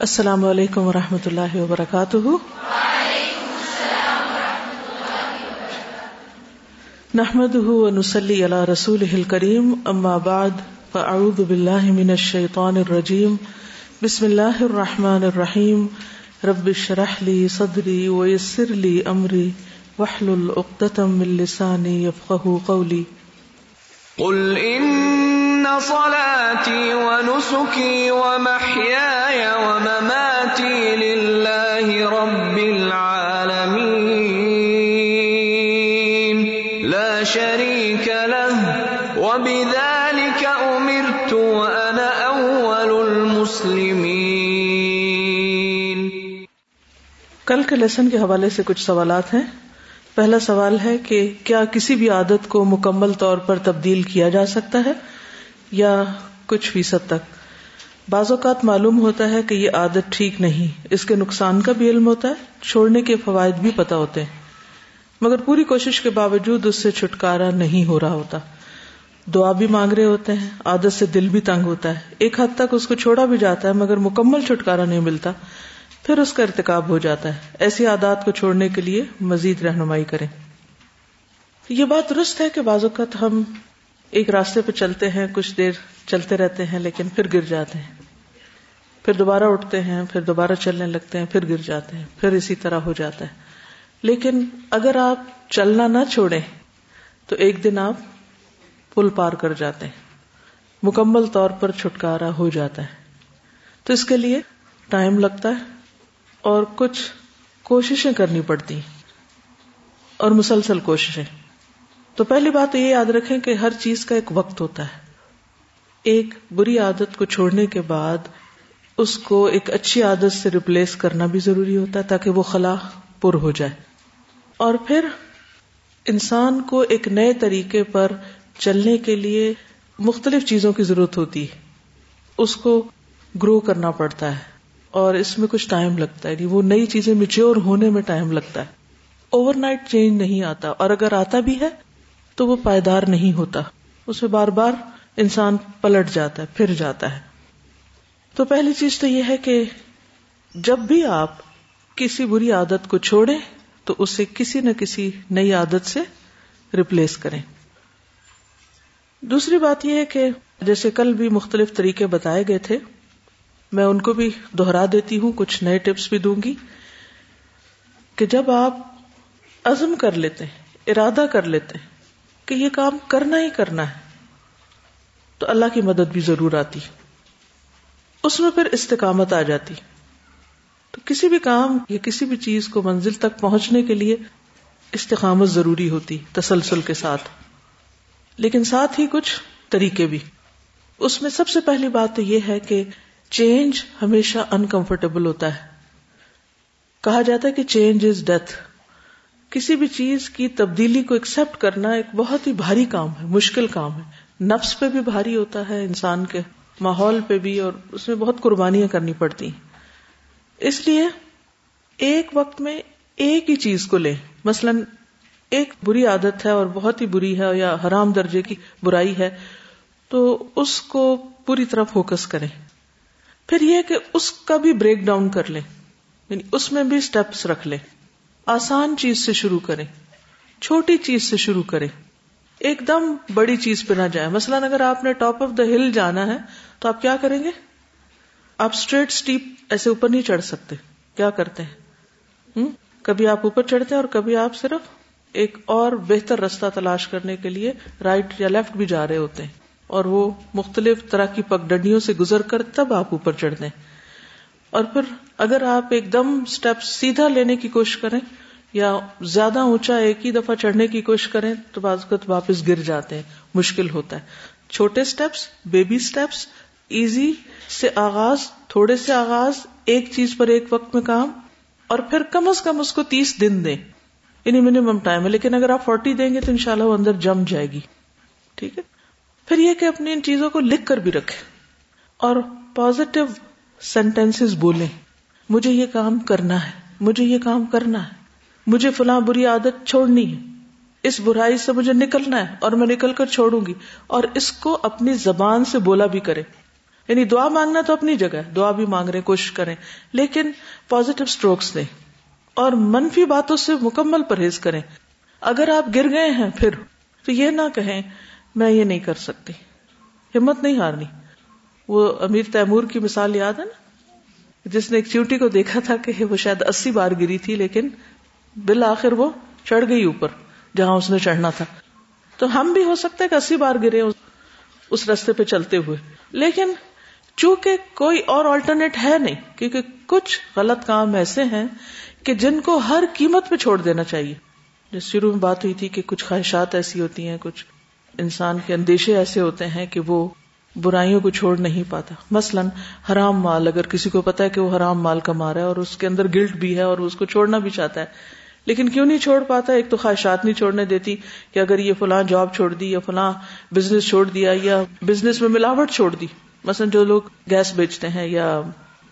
السلام علیکم و رحمۃ اللہ وبرکاتہ۔ نحمد نسلی اللہ رسول کریم اما بعد، فاعوذ باللہ من الشیطان الرجیم۔ بسم اللہ الرحمن الرحیم۔ رب شرح لی صدری ویسر لی امری۔ وحلل اقدتم من لسانی یفقہ قولی۔ قل ان صلاتي ونسكي ومحياي ومماتي لله رب العالمين. لا شريك له، وبذلك امرت وانا اول المسلمين. کل کے لیسن کے حوالے سے کچھ سوالات ہیں۔ پہلا سوال ہے کہ کیا کسی بھی عادت کو مکمل طور پر تبدیل کیا جا سکتا ہے؟ یا کچھ فیصد تک۔ بعض اوقات معلوم ہوتا ہے کہ یہ عادت ٹھیک نہیں، اس کے نقصان کا بھی علم ہوتا ہے، چھوڑنے کے فوائد بھی پتا ہوتے ہیں۔ مگر پوری کوشش کے باوجود اس سے چھٹکارا نہیں ہو رہا ہوتا۔ دعا بھی مانگ رہے ہوتے ہیں، عادت سے دل بھی تنگ ہوتا ہے۔ ایک حد تک اس کو چھوڑا بھی جاتا ہے، مگر مکمل چھٹکارا نہیں ملتا، پھر اس کا ارتکاب ہو جاتا ہے۔ ایسی عادات کو چھوڑنے کے لیے مزید رہنمائی کریں۔ یہ بات درست ہے کہ بعض اوقات ہم ایک راستے پہ چلتے ہیں، کچھ دیر چلتے رہتے ہیں، لیکن پھر گر جاتے ہیں۔ پھر دوبارہ اٹھتے ہیں، پھر دوبارہ چلنے لگتے ہیں، پھر گر جاتے ہیں، پھر اسی طرح ہو جاتا ہے۔ لیکن اگر آپ چلنا نہ چھوڑیں، تو ایک دن آپ پل پار کر جاتے ہیں۔ مکمل طور پر چھٹکارا ہو جاتا ہے۔ تو اس کے لیے ٹائم لگتا ہے اور کچھ کوششیں کرنی پڑتی اور مسلسل کوششیں۔ تو پہلی بات یہ یاد رکھیں کہ ہر چیز کا ایک وقت ہوتا ہے۔ ایک بری عادت کو چھوڑنے کے بعد اس کو ایک اچھی عادت سے ریپلیس کرنا بھی ضروری ہوتا ہے تاکہ وہ خلا پر ہو جائے۔ اور پھر انسان کو ایک نئے طریقے پر چلنے کے لیے مختلف چیزوں کی ضرورت ہوتی ہے۔ اس کو گرو کرنا پڑتا ہے اور اس میں کچھ ٹائم لگتا ہے۔ یعنی وہ نئی چیزیں میچور ہونے میں ٹائم لگتا ہے۔ اوور نائٹ چینج نہیں آتا اور اگر آتا بھی ہے تو وہ پائیدار نہیں ہوتا۔ اس میں بار بار انسان پلٹ جاتا ہے، پھر جاتا ہے۔ تو پہلی چیز تو یہ ہے کہ جب بھی آپ کسی بری عادت کو چھوڑیں، تو اسے کسی نہ کسی نئی عادت سے ریپلیس کریں۔ دوسری بات یہ ہے کہ جیسے کل بھی مختلف طریقے بتائے گئے تھے، میں ان کو بھی دوہرا دیتی ہوں، کچھ نئے ٹپس بھی دوں گی کہ جب آپ عزم کر لیتے ہیں، ارادہ کر لیتے ہیں کہ یہ کام کرنا ہی کرنا ہے، تو اللہ کی مدد بھی ضرور آتی۔ اس میں پھر استقامت آ جاتی۔ تو کسی بھی کام یا کسی بھی چیز کو منزل تک پہنچنے کے لیے استقامت ضروری ہوتی تسلسل کے ساتھ۔ لیکن ساتھ ہی کچھ طریقے بھی۔ اس میں سب سے پہلی بات تو یہ ہے کہ چینج ہمیشہ انکمفرٹیبل ہوتا ہے۔ کہا جاتا ہے کہ چینج از ڈیتھ کسی بھی چیز کی تبدیلی کو ایکسپٹ کرنا ایک بہت ہی بھاری کام ہے، مشکل کام ہے۔ نفس پہ بھی بھاری ہوتا ہے، انسان کے ماحول پہ بھی، اور اس میں بہت قربانیاں کرنی پڑتی ہیں۔ اس لیے ایک وقت میں ایک ہی چیز کو لیں۔ مثلا ایک بری عادت ہے اور بہت ہی بری ہے یا حرام درجے کی برائی ہے، تو اس کو پوری طرح فوکس کریں۔ پھر یہ کہ اس کا بھی بریک ڈاؤن کر لیں۔ یعنی اس میں بھی اسٹیپس رکھ لیں۔ آسان چیز سے شروع کریں، چھوٹی چیز سے شروع کریں۔ ایک دم بڑی چیز پہ نہ جائیں۔ مثلاً اگر آپ نے ٹاپ آف دا ہل جانا ہے، تو آپ کیا کریں گے؟ آپ اسٹریٹ اسٹیپ ایسے اوپر نہیں چڑھ سکتے۔ کیا کرتے ہیں؟ کبھی آپ اوپر چڑھتے ہیں اور کبھی آپ صرف ایک اور بہتر رستہ تلاش کرنے کے لیے رائٹ یا لیفٹ بھی جا رہے ہوتے ہیں۔ اور وہ مختلف طرح کی پگڈنڈیوں سے گزر کر تب آپ اوپر چڑھ دیں اور پھر اگر آپ ایک دم اسٹیپ سیدھا لینے کی کوشش کریں یا زیادہ اونچا ایک ہی دفعہ چڑھنے کی کوشش کریں تو بعض اوقات واپس گر جاتے ہیں، مشکل ہوتا ہے۔ چھوٹے اسٹیپس بیبی اسٹیپس ایزی سے آغاز، تھوڑے سے آغاز، ایک چیز پر ایک وقت میں کام، اور پھر کم از کم اس کو تیس دن دیں۔ انہیں منیمم ٹائم ہے، لیکن اگر آپ فورٹی دیں گے تو انشاءاللہ وہ اندر جم جائے گی۔ ٹھیک ہے؟ پھر یہ کہ اپنی ان چیزوں کو لکھ کر بھی رکھے اور پازیٹو سینٹینس بولے مجھے یہ کام کرنا ہے، مجھے یہ کام کرنا ہے۔ مجھے فلاں بری عادت چھوڑنی ہے۔ اس برائی سے مجھے نکلنا ہے اور میں نکل کر چھوڑوں گی۔ اور اس کو اپنی زبان سے بولا بھی کرے یعنی دعا مانگنا تو اپنی جگہ ہے، دعا بھی مانگ رہے، کوشش کریں۔ لیکن پازیٹو اسٹروکس دیں اور منفی باتوں سے مکمل پرہیز کریں۔ اگر آپ گر گئے ہیں پھر، تو یہ نہ کہیں، میں یہ نہیں کر سکتی۔ ہمت نہیں ہارنی۔ وہ امیر تیمور کی مثال یاد ہے نا؟ جس نے ایک چیوٹی کو دیکھا تھا کہ وہ شاید اسی بار گری تھی، لیکن بالآخر وہ چڑھ گئی اوپر، جہاں اس نے چڑھنا تھا۔ تو ہم بھی ہو سکتا ہے کہ اسی بار گرے اس رستے پہ چلتے ہوئے۔ لیکن چونکہ کوئی اور آلٹرنیٹ ہے نہیں، کیونکہ کچھ غلط کام ایسے ہیں کہ جن کو ہر قیمت پہ چھوڑ دینا چاہیے۔ جس شروع میں بات ہوئی تھی کہ کچھ خواہشات ایسی ہوتی ہیں، کچھ انسان کے اندیشے ایسے ہوتے ہیں کہ وہ برائیوں کو چھوڑ نہیں پاتا۔ مثلا حرام مال، اگر کسی کو پتا ہے کہ وہ حرام مال کما رہا ہے اور اس کے اندر گلٹ بھی ہے اور اس کو چھوڑنا بھی چاہتا ہے، لیکن کیوں نہیں چھوڑ پاتا؟ ایک تو خواہشات نہیں چھوڑنے دیتی کہ اگر یہ فلاں جاب چھوڑ دی یا فلاں بزنس چھوڑ دیا یا بزنس میں ملاوٹ چھوڑ دی۔ مثلا جو لوگ گیس بیچتے ہیں یا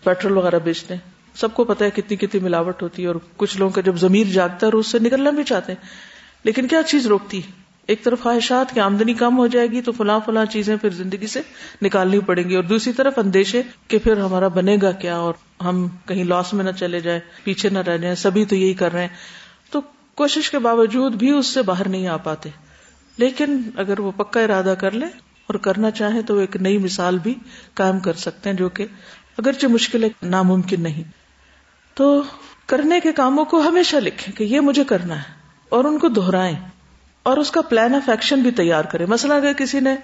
پیٹرول وغیرہ بیچتے ہیں، سب کو پتا ہے کتنی کتنی ملاوٹ ہوتی ہے اور کچھ لوگوں کا جب ضمیر جاگتا ہے اور اس سے نکلنا بھی چاہتے ہیں، لیکن کیا چیز روکتی؟ ایک طرف خواہشات کی آمدنی کم ہو جائے گی تو فلاں فلاں چیزیں پھر زندگی سے نکالنی پڑیں گی اور دوسری طرف اندیشے کہ پھر ہمارا بنے گا کیا اور ہم کہیں لاس میں نہ چلے جائے پیچھے نہ رہ جائیں، سبھی تو یہی کر رہے ہیں۔ تو کوشش کے باوجود بھی اس سے باہر نہیں آ پاتے۔ لیکن اگر وہ پکا ارادہ کر لے اور کرنا چاہے تو وہ ایک نئی مثال بھی قائم کر سکتے ہیں جو کہ اگرچہ مشکل ہے، ناممکن نہیں۔ تو کرنے کے کاموں کو ہمیشہ لکھیں کہ یہ مجھے کرنا ہے اور ان کو دہرائیں۔ اور اس کا پلان آف ایکشن بھی تیار کرے۔ مثلا اگر کسی نے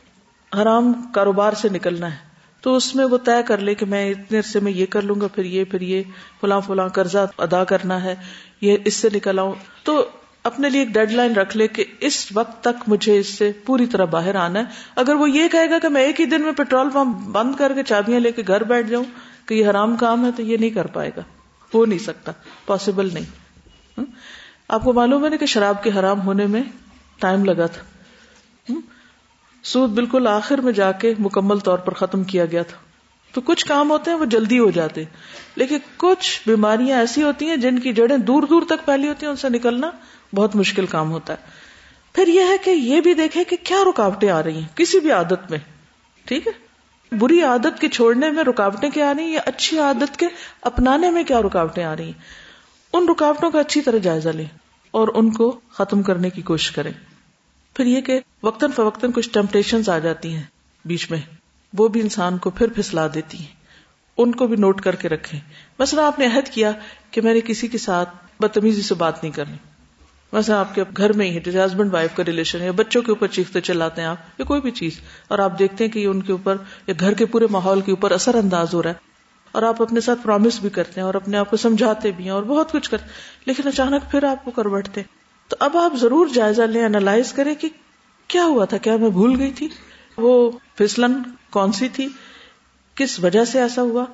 حرام کاروبار سے نکلنا ہے، تو اس میں وہ طے کر لے کہ میں اتنے عرصے میں یہ کر لوں گا، پھر یہ پھر یہ، فلاں فلاں قرضہ ادا کرنا ہے، یہ اس سے نکل آؤں۔ تو اپنے لیے ایک ڈیڈ لائن رکھ لے کہ اس وقت تک مجھے اس سے پوری طرح باہر آنا ہے۔ اگر وہ یہ کہے گا کہ میں ایک ہی دن میں پیٹرول پمپ بند کر کے چابیاں لے کے گھر بیٹھ جاؤں کہ یہ حرام کام ہے، تو یہ نہیں کر پائے گا۔ ہو نہیں سکتا پاسبل نہیں۔ آپ کو معلوم ہے نا کہ شراب کے حرام ہونے میں ٹائم لگا تھا۔ سود بالکل آخر میں جا کے مکمل طور پر ختم کیا گیا تھا۔ تو کچھ کام ہوتے ہیں وہ جلدی ہو جاتے لیکن کچھ بیماریاں ایسی ہوتی ہیں جن کی جڑیں دور دور تک پھیلی ہوتی ہیں، ان سے نکلنا بہت مشکل کام ہوتا ہے۔ پھر یہ ہے کہ یہ بھی دیکھے کہ کیا رکاوٹیں آ رہی ہیں۔ کسی بھی عادت میں، ٹھیک ہے؟ بری عادت کے چھوڑنے میں رکاوٹیں کیا آ رہی ہیں یا اچھی عادت کے اپنانے میں کیا رکاوٹیں آ رہی ہیں؟ ان رکاوٹوں کا اچھی طرح جائزہ لیں۔ اور ان کو ختم کرنے کی کوشش کریں۔ پھر یہ کہ وقتاً فوقتاً کچھ ٹمپٹیشن آ جاتی ہیں بیچ میں۔ وہ بھی انسان کو پھر پھسلا دیتی ہیں۔ ان کو بھی نوٹ کر کے رکھیں۔ مثلا آپ نے عہد کیا کہ میں نے کسی کے ساتھ بدتمیزی سے بات نہیں کرنی۔ مثلا آپ کے گھر میں ہی جیسے ہسبینڈ وائف کا ریلیشن ہے بچوں کے اوپر چیختے چلاتے ہیں آپ یا کوئی بھی چیز۔ اور آپ دیکھتے ہیں کہ ان کے اوپر یا گھر کے پورے ماحول کے اوپر اثر انداز ہو رہا ہے۔ اور آپ اپنے ساتھ پرومس بھی کرتے ہیں اور اپنے آپ کو سمجھاتے بھی ہیں اور بہت کچھ کرتے لیکن اچانک پھر آپ کو کر بیٹھتے تو اب آپ ضرور جائزہ لیں اینالائز کریں کہ کیا ہوا تھا، کیا میں بھول گئی تھی۔ وہ پھسلن کون سی تھی؟ کس وجہ سے ایسا ہوا؟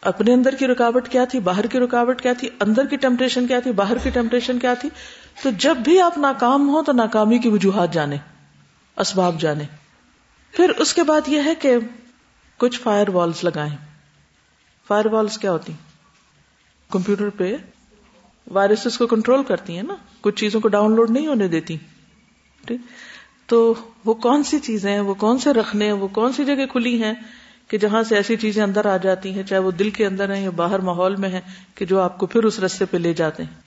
اپنے اندر کی رکاوٹ کیا تھی؟ باہر کی رکاوٹ کیا تھی؟ اندر کی ٹیمپٹیشن کیا تھی؟ باہر کی ٹیمپٹیشن کیا تھی؟ تو جب بھی آپ ناکام ہو تو ناکامی کی وجوہات جانے اسباب جانے پھر اس کے بعد یہ ہے کہ کچھ فائر والس لگائیں۔ فائر والس کیا ہوتی کمپیوٹر پہ وائرسز کو کنٹرول کرتی ہیں نا، کچھ چیزوں کو ڈاؤن لوڈ نہیں ہونے دیتی۔ ٹھیک۔ تو وہ کون سی چیزیں ہیں، وہ کون سے رکھنے ہیں، وہ کون سی جگہ کھلی ہیں کہ جہاں سے ایسی چیزیں اندر آ جاتی ہیں، چاہے وہ دل کے اندر ہیں یا باہر ماحول میں ہیں، کہ جو آپ کو پھر اس رستے پہ لے جاتے ہیں۔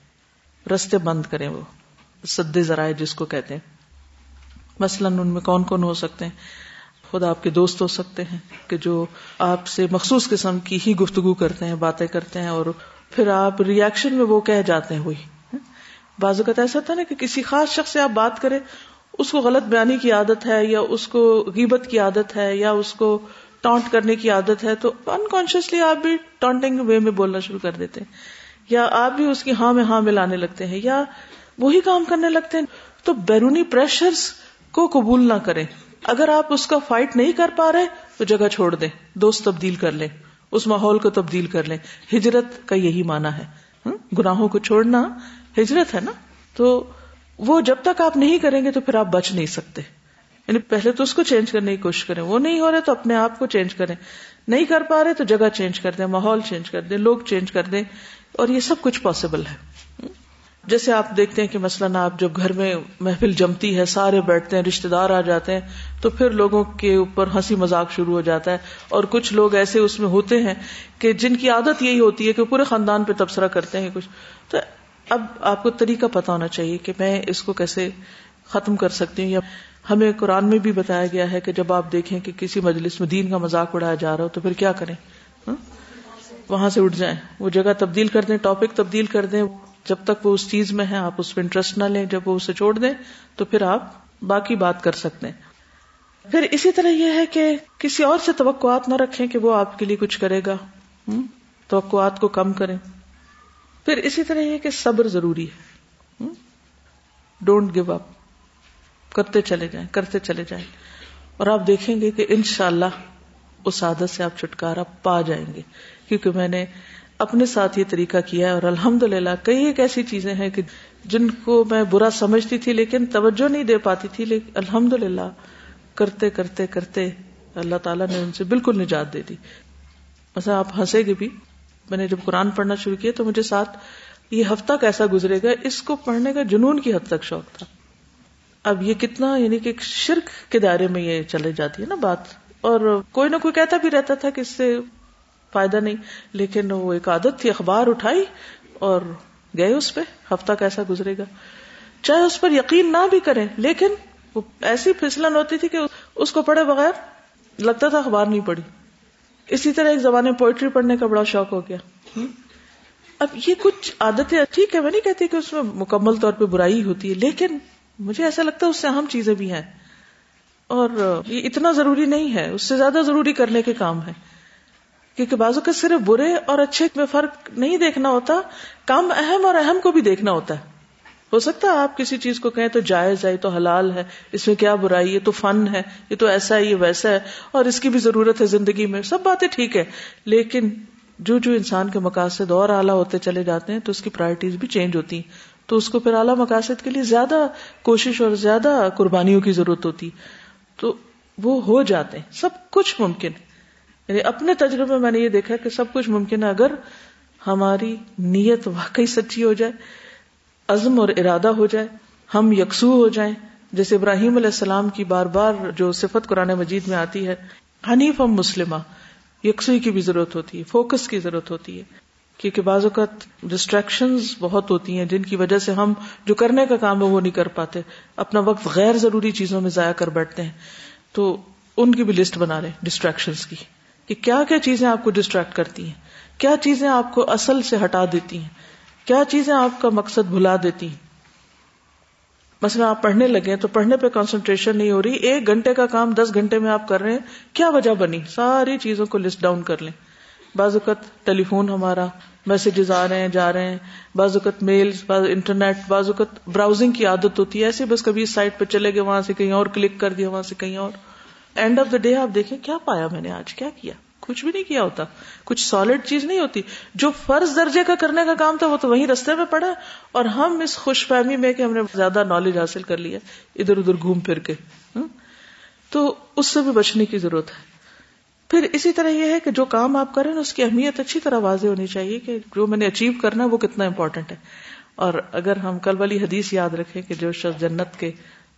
رستے بند کریں وہ، سدے ذرائع جس کو کہتے ہیں۔ مثلاً ان میں کون کون ہو سکتے ہیں؟ خود آپ کے دوست ہو سکتے ہیں، کہ جو آپ سے مخصوص قسم کی ہی گفتگو کرتے ہیں، باتیں کرتے ہیں، اور پھر آپ ریئیکشن میں وہ کہہ جاتے ہیں وہی۔ بعض اوقات ایسا تھا نا کہ کسی خاص شخص سے آپ بات کریں، اس کو غلط بیانی کی عادت ہے، یا اس کو غیبت کی عادت ہے، یا اس کو ٹانٹ کرنے کی عادت ہے، تو انکانشیسلی آپ بھی ٹانٹنگ وے میں بولنا شروع کر دیتے ہیں۔ یا آپ بھی اس کی ہاں میں ہاں ملانے لگتے ہیں، یا وہی کام کرنے لگتے ہیں۔ تو بیرونی پریشر کو قبول نہ کریں۔ اگر آپ اس کا فائٹ نہیں کر پا رہے تو جگہ چھوڑ دیں، دوست تبدیل کر لیں، اس ماحول کو تبدیل کر لیں۔ ہجرت کا یہی مانا ہے۔ گناہوں کو چھوڑنا ہجرت ہے نا؟ تو وہ جب تک آپ نہیں کریں گے تو پھر آپ بچ نہیں سکتے۔ یعنی پہلے تو اس کو چینج کرنے کی کوشش کریں۔ وہ نہیں ہو رہے تو اپنے آپ کو چینج کریں۔ نہیں کر پا رہے تو جگہ چینج کر دیں، ماحول چینج کر دیں، لوگ چینج کر دیں۔ اور یہ سب کچھ پاسبل ہے۔ جیسے آپ دیکھتے ہیں کہ مثلاً آپ جب گھر میں محفل جمتی ہے، سارے بیٹھتے ہیں رشتے دار آ جاتے ہیں، تو پھر لوگوں کے اوپر ہنسی مذاق شروع ہو جاتا ہے۔ اور کچھ لوگ ایسے اس میں ہوتے ہیں کہ جن کی عادت یہی ہوتی ہے کہ پورے خاندان پہ تبصرہ کرتے ہیں کچھ۔ تو اب آپ کو طریقہ پتا ہونا چاہیے کہ میں اس کو کیسے ختم کر سکتی ہوں۔ یا ہمیں قرآن میں بھی بتایا گیا ہے کہ جب آپ دیکھیں کہ کسی مجلس میں دین کا مذاق اڑایا جا رہا ہو تو پھر کیا کریں؟ ہاں؟ وہاں سے اٹھ جائیں۔ وہ جگہ تبدیل کر دیں، ٹاپک تبدیل کر دیں۔ جب تک وہ اس چیز میں ہے آپ اس پہ انٹرسٹ نہ لیں، جب وہ اسے چھوڑ دیں، تو پھر آپ باقی بات کر سکتے ہیں۔ پھر اسی طرح یہ ہے کہ کسی اور سے توقعات نہ رکھیں کہ وہ آپ کے لیے کچھ کرے گا۔ توقعات کو کم کریں۔ پھر اسی طرح یہ کہ صبر ضروری ہے۔ ڈونٹ گیو اپ کرتے چلے جائیں، کرتے چلے جائیں۔ اور آپ دیکھیں گے کہ انشاءاللہ اس عادت سے آپ چھٹکارا پا جائیں گے۔ کیونکہ میں نے اپنے ساتھ یہ طریقہ کیا ہے اور الحمد للہ کئی ایک ایسی چیزیں ہیں کہ جن کو میں برا سمجھتی تھی لیکن توجہ نہیں دے پاتی تھی، لیکن الحمد للہ کرتے کرتے کرتے اللہ تعالیٰ نے ان سے بالکل نجات دے دی۔ مثلا آپ ہنسے گے بھی۔ میں نے جب قرآن پڑھنا شروع کیا تو مجھے ساتھ یہ ہفتہ کیسا گزرے گا، اس کو پڑھنے کا جنون کی حد تک شوق تھا۔ اب یہ کتنا یعنی کہ شرک کے دائرے میں یہ چلے جاتی ہے نا بات۔ اور کوئی نہ کوئی کہتا بھی رہتا تھا کہ اس سے فائدہ نہیں۔ لیکن وہ ایک عادت تھی، اخبار اٹھائی اور گئے اس پہ۔ ہفتہ کیسا گزرے گا؟ چاہے اس پر یقین نہ بھی کریں، لیکن وہ ایسی پھسلن ہوتی تھی کہ اس کو پڑھے بغیر لگتا تھا اخبار نہیں پڑھی۔ اسی طرح ایک زمانے پوئٹری پڑھنے کا بڑا شوق ہو گیا۔ اب یہ کچھ عادتیں ٹھیک ہے میں نہیں کہتی کہ اس میں مکمل طور پہ برائی ہوتی ہے، لیکن مجھے ایسا لگتا ہے اس سے اہم چیزیں بھی ہیں۔ اور یہ اتنا ضروری نہیں ہے، اس سے زیادہ ضروری کرنے کے کام ہے کیونکہ بازو کا صرف برے اور اچھے میں فرق نہیں دیکھنا ہوتا، کم اہم اور اہم کو بھی دیکھنا ہوتا ہے۔ ہو سکتا ہے آپ کسی چیز کو کہیں تو جائز ہے تو حلال ہے، اس میں کیا برائی ہے تو فن ہے، یہ تو ایسا ہے، یہ ویسا ہے، اور اس کی بھی ضرورت ہے زندگی میں۔ سب باتیں ٹھیک ہے لیکن جو جو انسان کے مقاصد اور اعلیٰ ہوتے چلے جاتے ہیں تو اس کی پرائرٹیز بھی چینج ہوتی ہیں۔ تو اس کو پھر اعلیٰ مقاصد کے لیے زیادہ کوشش اور زیادہ قربانیوں کی ضرورت ہوتی۔ تو وہ ہو جاتے ہیں، سب کچھ ممکن یعنی اپنے تجربے میں میں نے یہ دیکھا کہ سب کچھ ممکن ہے اگر ہماری نیت واقعی سچی ہو جائے، عزم اور ارادہ ہو جائے، ہم یکسو ہو جائیں۔ جیسے ابراہیم علیہ السلام کی بار بار جو صفت قرآن مجید میں آتی ہے، حنیف ہم مسلمہ، یکسوئی کی بھی ضرورت ہوتی ہے، فوکس کی ضرورت ہوتی ہے۔ کیونکہ بعض اوقات ڈسٹریکشن بہت ہوتی ہیں، جن کی وجہ سے ہم جو کرنے کا کام ہے وہ نہیں کر پاتے، اپنا وقت غیر ضروری چیزوں میں ضائع کر بیٹھتے ہیں۔ تو ان کی بھی لسٹ بنا لیں ڈسٹریکشن کی۔ کہ کیا کیا چیزیں آپ کو ڈسٹریکٹ کرتی ہیں؟ کیا چیزیں آپ کو اصل سے ہٹا دیتی ہیں؟ کیا چیزیں آپ کا مقصد بھلا دیتی ہیں؟ مثلا آپ پڑھنے لگے تو پڑھنے پہ کانسنٹریشن نہیں ہو رہی، ایک گھنٹے کا کام دس گھنٹے میں آپ کر رہے ہیں، کیا وجہ بنی؟ ساری چیزوں کو لسٹ ڈاؤن کر لیں۔ بعض اوقات ٹیلی فون ہمارا میسجز آ رہے ہیں، جا رہے ہیں۔ بعض اوقات میل انٹرنیٹ بعض اوقات براؤزنگ کی عادت ہوتی ہے۔ ایسے بس کبھی اس سائٹ پہ چلے گئے، وہاں سے کہیں اور کلک کر دیا، وہاں سے کہیں اور۔ اینڈ آف دا ڈے آپ دیکھیں کیا پایا میں نے آج؟ کیا کیا؟ کچھ بھی نہیں کیا ہوتا۔ کچھ سالڈ چیز نہیں ہوتی۔ جو فرض درجے کا کرنے کا کام تھا، وہ تو وہیں رستے میں پڑا۔ اور ہم اس خوش فہمی میں کہ ہم نے زیادہ نالج حاصل کر لیا ادھر ادھر گھوم پھر کے۔ تو اس سے بھی بچنے کی ضرورت ہے۔ پھر اسی طرح یہ ہے کہ جو کام آپ کریں اس کی اہمیت اچھی طرح واضح ہونی چاہیے کہ جو میں نے اچیو کرنا ہے، وہ کتنا امپورٹنٹ ہے۔ اور اگر ہم کل والی حدیث یاد رکھیں کہ جو شخص جنت کے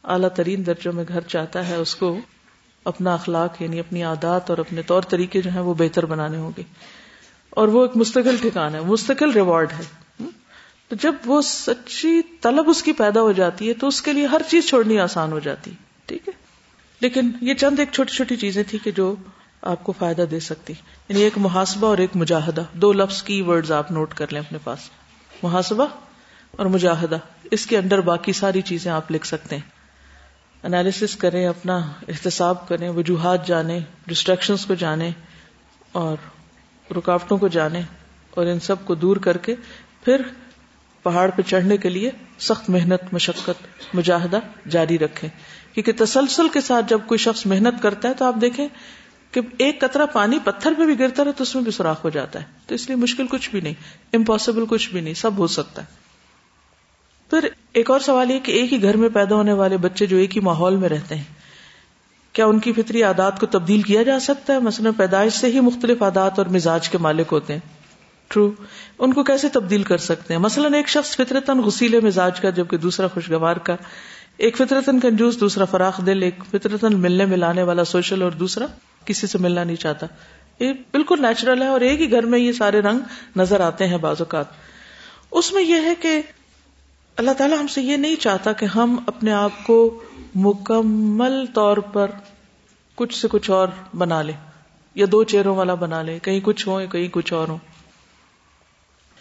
اعلیٰ ترین درجوں میں گھر چاہتا ہے، اس کو اپنا اخلاق یعنی اپنی عادات اور اپنے طور طریقے جو ہیں وہ بہتر بنانے ہوں گے۔ اور وہ ایک مستقل ٹھکان ہے، مستقل ریوارڈ ہے۔ تو جب وہ سچی طلب اس کی پیدا ہو جاتی ہے تو اس کے لیے ہر چیز چھوڑنی آسان ہو جاتی، ٹھیک ہے؟ لیکن یہ چند ایک چھوٹی چھوٹی چیزیں تھی کہ جو آپ کو فائدہ دے سکتی۔ یعنی ایک محاسبہ اور ایک مجاہدہ۔ دو لفظ کی ورڈز آپ نوٹ کر لیں اپنے پاس۔ محاسبہ اور مجاہدہ۔ اس کے اندر باقی ساری چیزیں آپ لکھ سکتے ہیں۔ انالیس کریں، اپنا احتساب کریں، وجوہات جانیں ڈسٹریکشنس کو جانیں اور رکاوٹوں کو جانیں اور ان سب کو دور کر کے پھر پہاڑ پہ چڑھنے کے لیے سخت محنت، مشقت، مجاہدہ جاری رکھیں۔ کیونکہ تسلسل کے ساتھ جب کوئی شخص محنت کرتا ہے تو آپ دیکھیں کہ ایک قطرہ پانی پتھر پہ بھی گرتا رہے تو اس میں بھی سوراخ ہو جاتا ہے۔ تو اس لیے مشکل کچھ بھی نہیں امپاسبل کچھ بھی نہیں، سب ہو سکتا ہے۔ پھر ایک اور سوال یہ کہ ایک ہی گھر میں پیدا ہونے والے بچے جو ایک ہی ماحول میں رہتے ہیں، کیا ان کی فطری عادات کو تبدیل کیا جا سکتا ہے؟ مثلاً پیدائش سے ہی مختلف عادات اور مزاج کے مالک ہوتے ہیں۔ ٹرو ان کو کیسے تبدیل کر سکتے ہیں؟ مثلاً ایک شخص فطرتن غسیل مزاج کا، جبکہ دوسرا خوشگوار کا۔ ایک فطرتن کنجوس، دوسرا فراخ دل، ایک فطرتن ملنے ملانے والا سوشل اور دوسرا کسی سے ملنا نہیں چاہتا۔ یہ بالکل نیچرل ہے اور ایک ہی گھر میں یہ سارے رنگ نظر آتے ہیں بعض اوقات۔ اس میں یہ ہے کہ اللہ تعالیٰ ہم سے یہ نہیں چاہتا کہ ہم اپنے آپ کو مکمل طور پر کچھ سے کچھ اور بنا لیں، یا دو چہروں والا بنا لیں، کہیں کچھ ہو کہیں کچھ اور ہو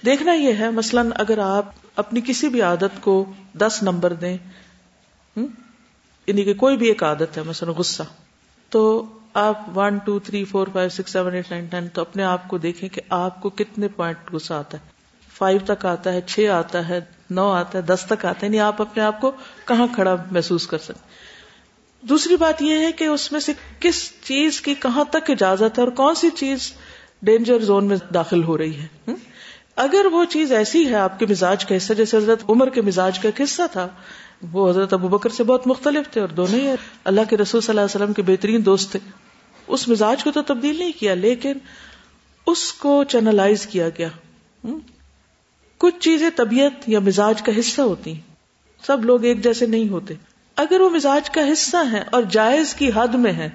دیکھنا یہ ہے، مثلاً اگر آپ اپنی کسی بھی عادت کو دس نمبر دیں یعنی کہ کوئی بھی ایک عادت ہے، مثلا غصہ، تو آپ one two three four five six seven eight nine ten تو اپنے آپ کو دیکھیں کہ آپ کو کتنے پوائنٹ غصہ آتا ہے۔ فائیو تک آتا ہے، چھ آتا ہے نو آتا ہے، دس تک آتا ہے یعنی آپ اپنے آپ کو کہاں کھڑا محسوس کر سکتے دوسری بات یہ ہے کہ اس میں سے کس چیز کی کہاں تک اجازت ہے اور کون سی چیز ڈینجر زون میں داخل ہو رہی ہے۔ اگر وہ چیز ایسی ہے، آپ کے مزاج کا حصہ، جیسے حضرت عمر کے مزاج کا حصہ تھا، وہ حضرت ابو بکر سے بہت مختلف تھے اور دونوں ہی اللہ کے رسول صلی اللہ علیہ وسلم کے بہترین دوست تھے۔ اس مزاج کو تو تبدیل نہیں کیا، لیکن اس کو چینلائز کیا گیا۔ کچھ چیزیں طبیعت یا مزاج کا حصہ ہوتی ہیں۔ سب لوگ ایک جیسے نہیں ہوتے۔ اگر وہ مزاج کا حصہ ہے اور جائز کی حد میں ہے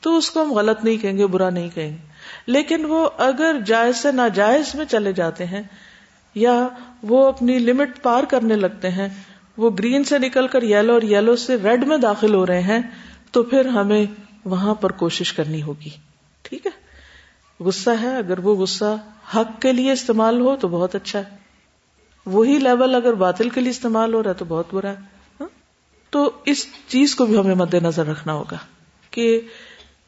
تو اس کو ہم غلط نہیں کہیں گے، برا نہیں کہیں گے۔ لیکن وہ اگر جائز سے ناجائز میں چلے جاتے ہیں یا وہ اپنی لمٹ پار کرنے لگتے ہیں، وہ گرین سے نکل کر یلو اور یلو سے ریڈ میں داخل ہو رہے ہیں، تو پھر ہمیں وہاں پر کوشش کرنی ہوگی۔ ٹھیک ہے؟ غصہ ہے، اگر وہ غصہ حق کے لیے استعمال ہو تو بہت اچھا ہے۔ وہی لیول اگر باطل کے لیے استعمال ہو رہا ہے تو بہت برا ہے۔ ہاں؟ تو اس چیز کو بھی ہمیں مد نظر رکھنا ہوگا کہ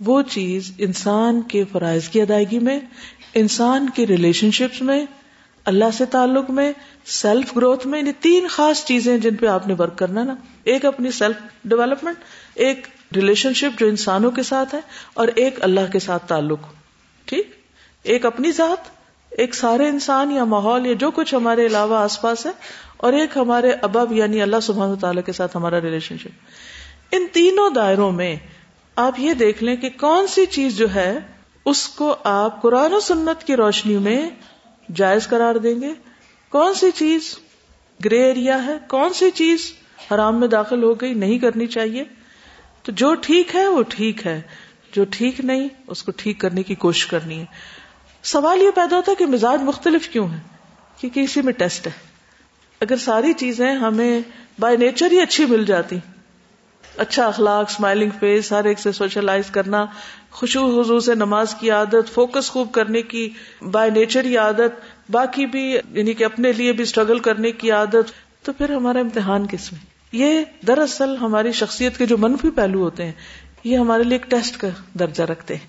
وہ چیز انسان کے فرائض کی ادائیگی میں، انسان کے ریلیشن شپس میں، اللہ سے تعلق میں سیلف گروتھ میں یعنی تین خاص چیزیں جن پہ آپ نے ورک کرنا نا۔ ایک اپنی سیلف ڈیولپمنٹ ایک ریلیشن شپ جو انسانوں کے ساتھ ہے اور ایک اللہ کے ساتھ تعلق۔ ٹھیک؟ ایک اپنی ذات ایک سارے انسان یا ماحول یا جو کچھ ہمارے علاوہ آس پاس ہے، اور ایک ہمارے ابب یعنی اللہ سبحانہ تعالیٰ کے ساتھ ہمارا ریلیشن شپ ان تینوں دائروں میں آپ یہ دیکھ لیں کہ کون سی چیز جو ہے، اس کو آپ قرآن و سنت کی روشنی میں جائز قرار دیں گے۔ کون سی چیز گرے ایریا ہے، کون سی چیز حرام میں داخل ہو گئی، نہیں کرنی چاہیے۔ تو جو ٹھیک ہے، وہ ٹھیک ہے۔ جو ٹھیک نہیں، اس کو ٹھیک کرنے کی کوشش کرنی ہے۔ سوال یہ پیدا ہوتا ہے کہ مزاج مختلف کیوں ہے؟ کیونکہ اسی میں ٹیسٹ ہے۔ اگر ساری چیزیں ہمیں بائی نیچر ہی اچھی مل جاتی اچھا اخلاق اسمائلنگ فیس ہر ایک سے سوشلائز کرنا خوشو حضو سے نماز کی عادت فوکس خوب کرنے کی بائی نیچر ہی عادت، باقی بھی یعنی کہ اپنے لیے بھی اسٹرگل کرنے کی عادت، تو پھر ہمارا امتحان کس میں؟ یہ دراصل ہماری شخصیت کے جو منفی پہلو ہوتے ہیں، یہ ہمارے لیے ایک ٹیسٹ کا درجہ رکھتے ہیں۔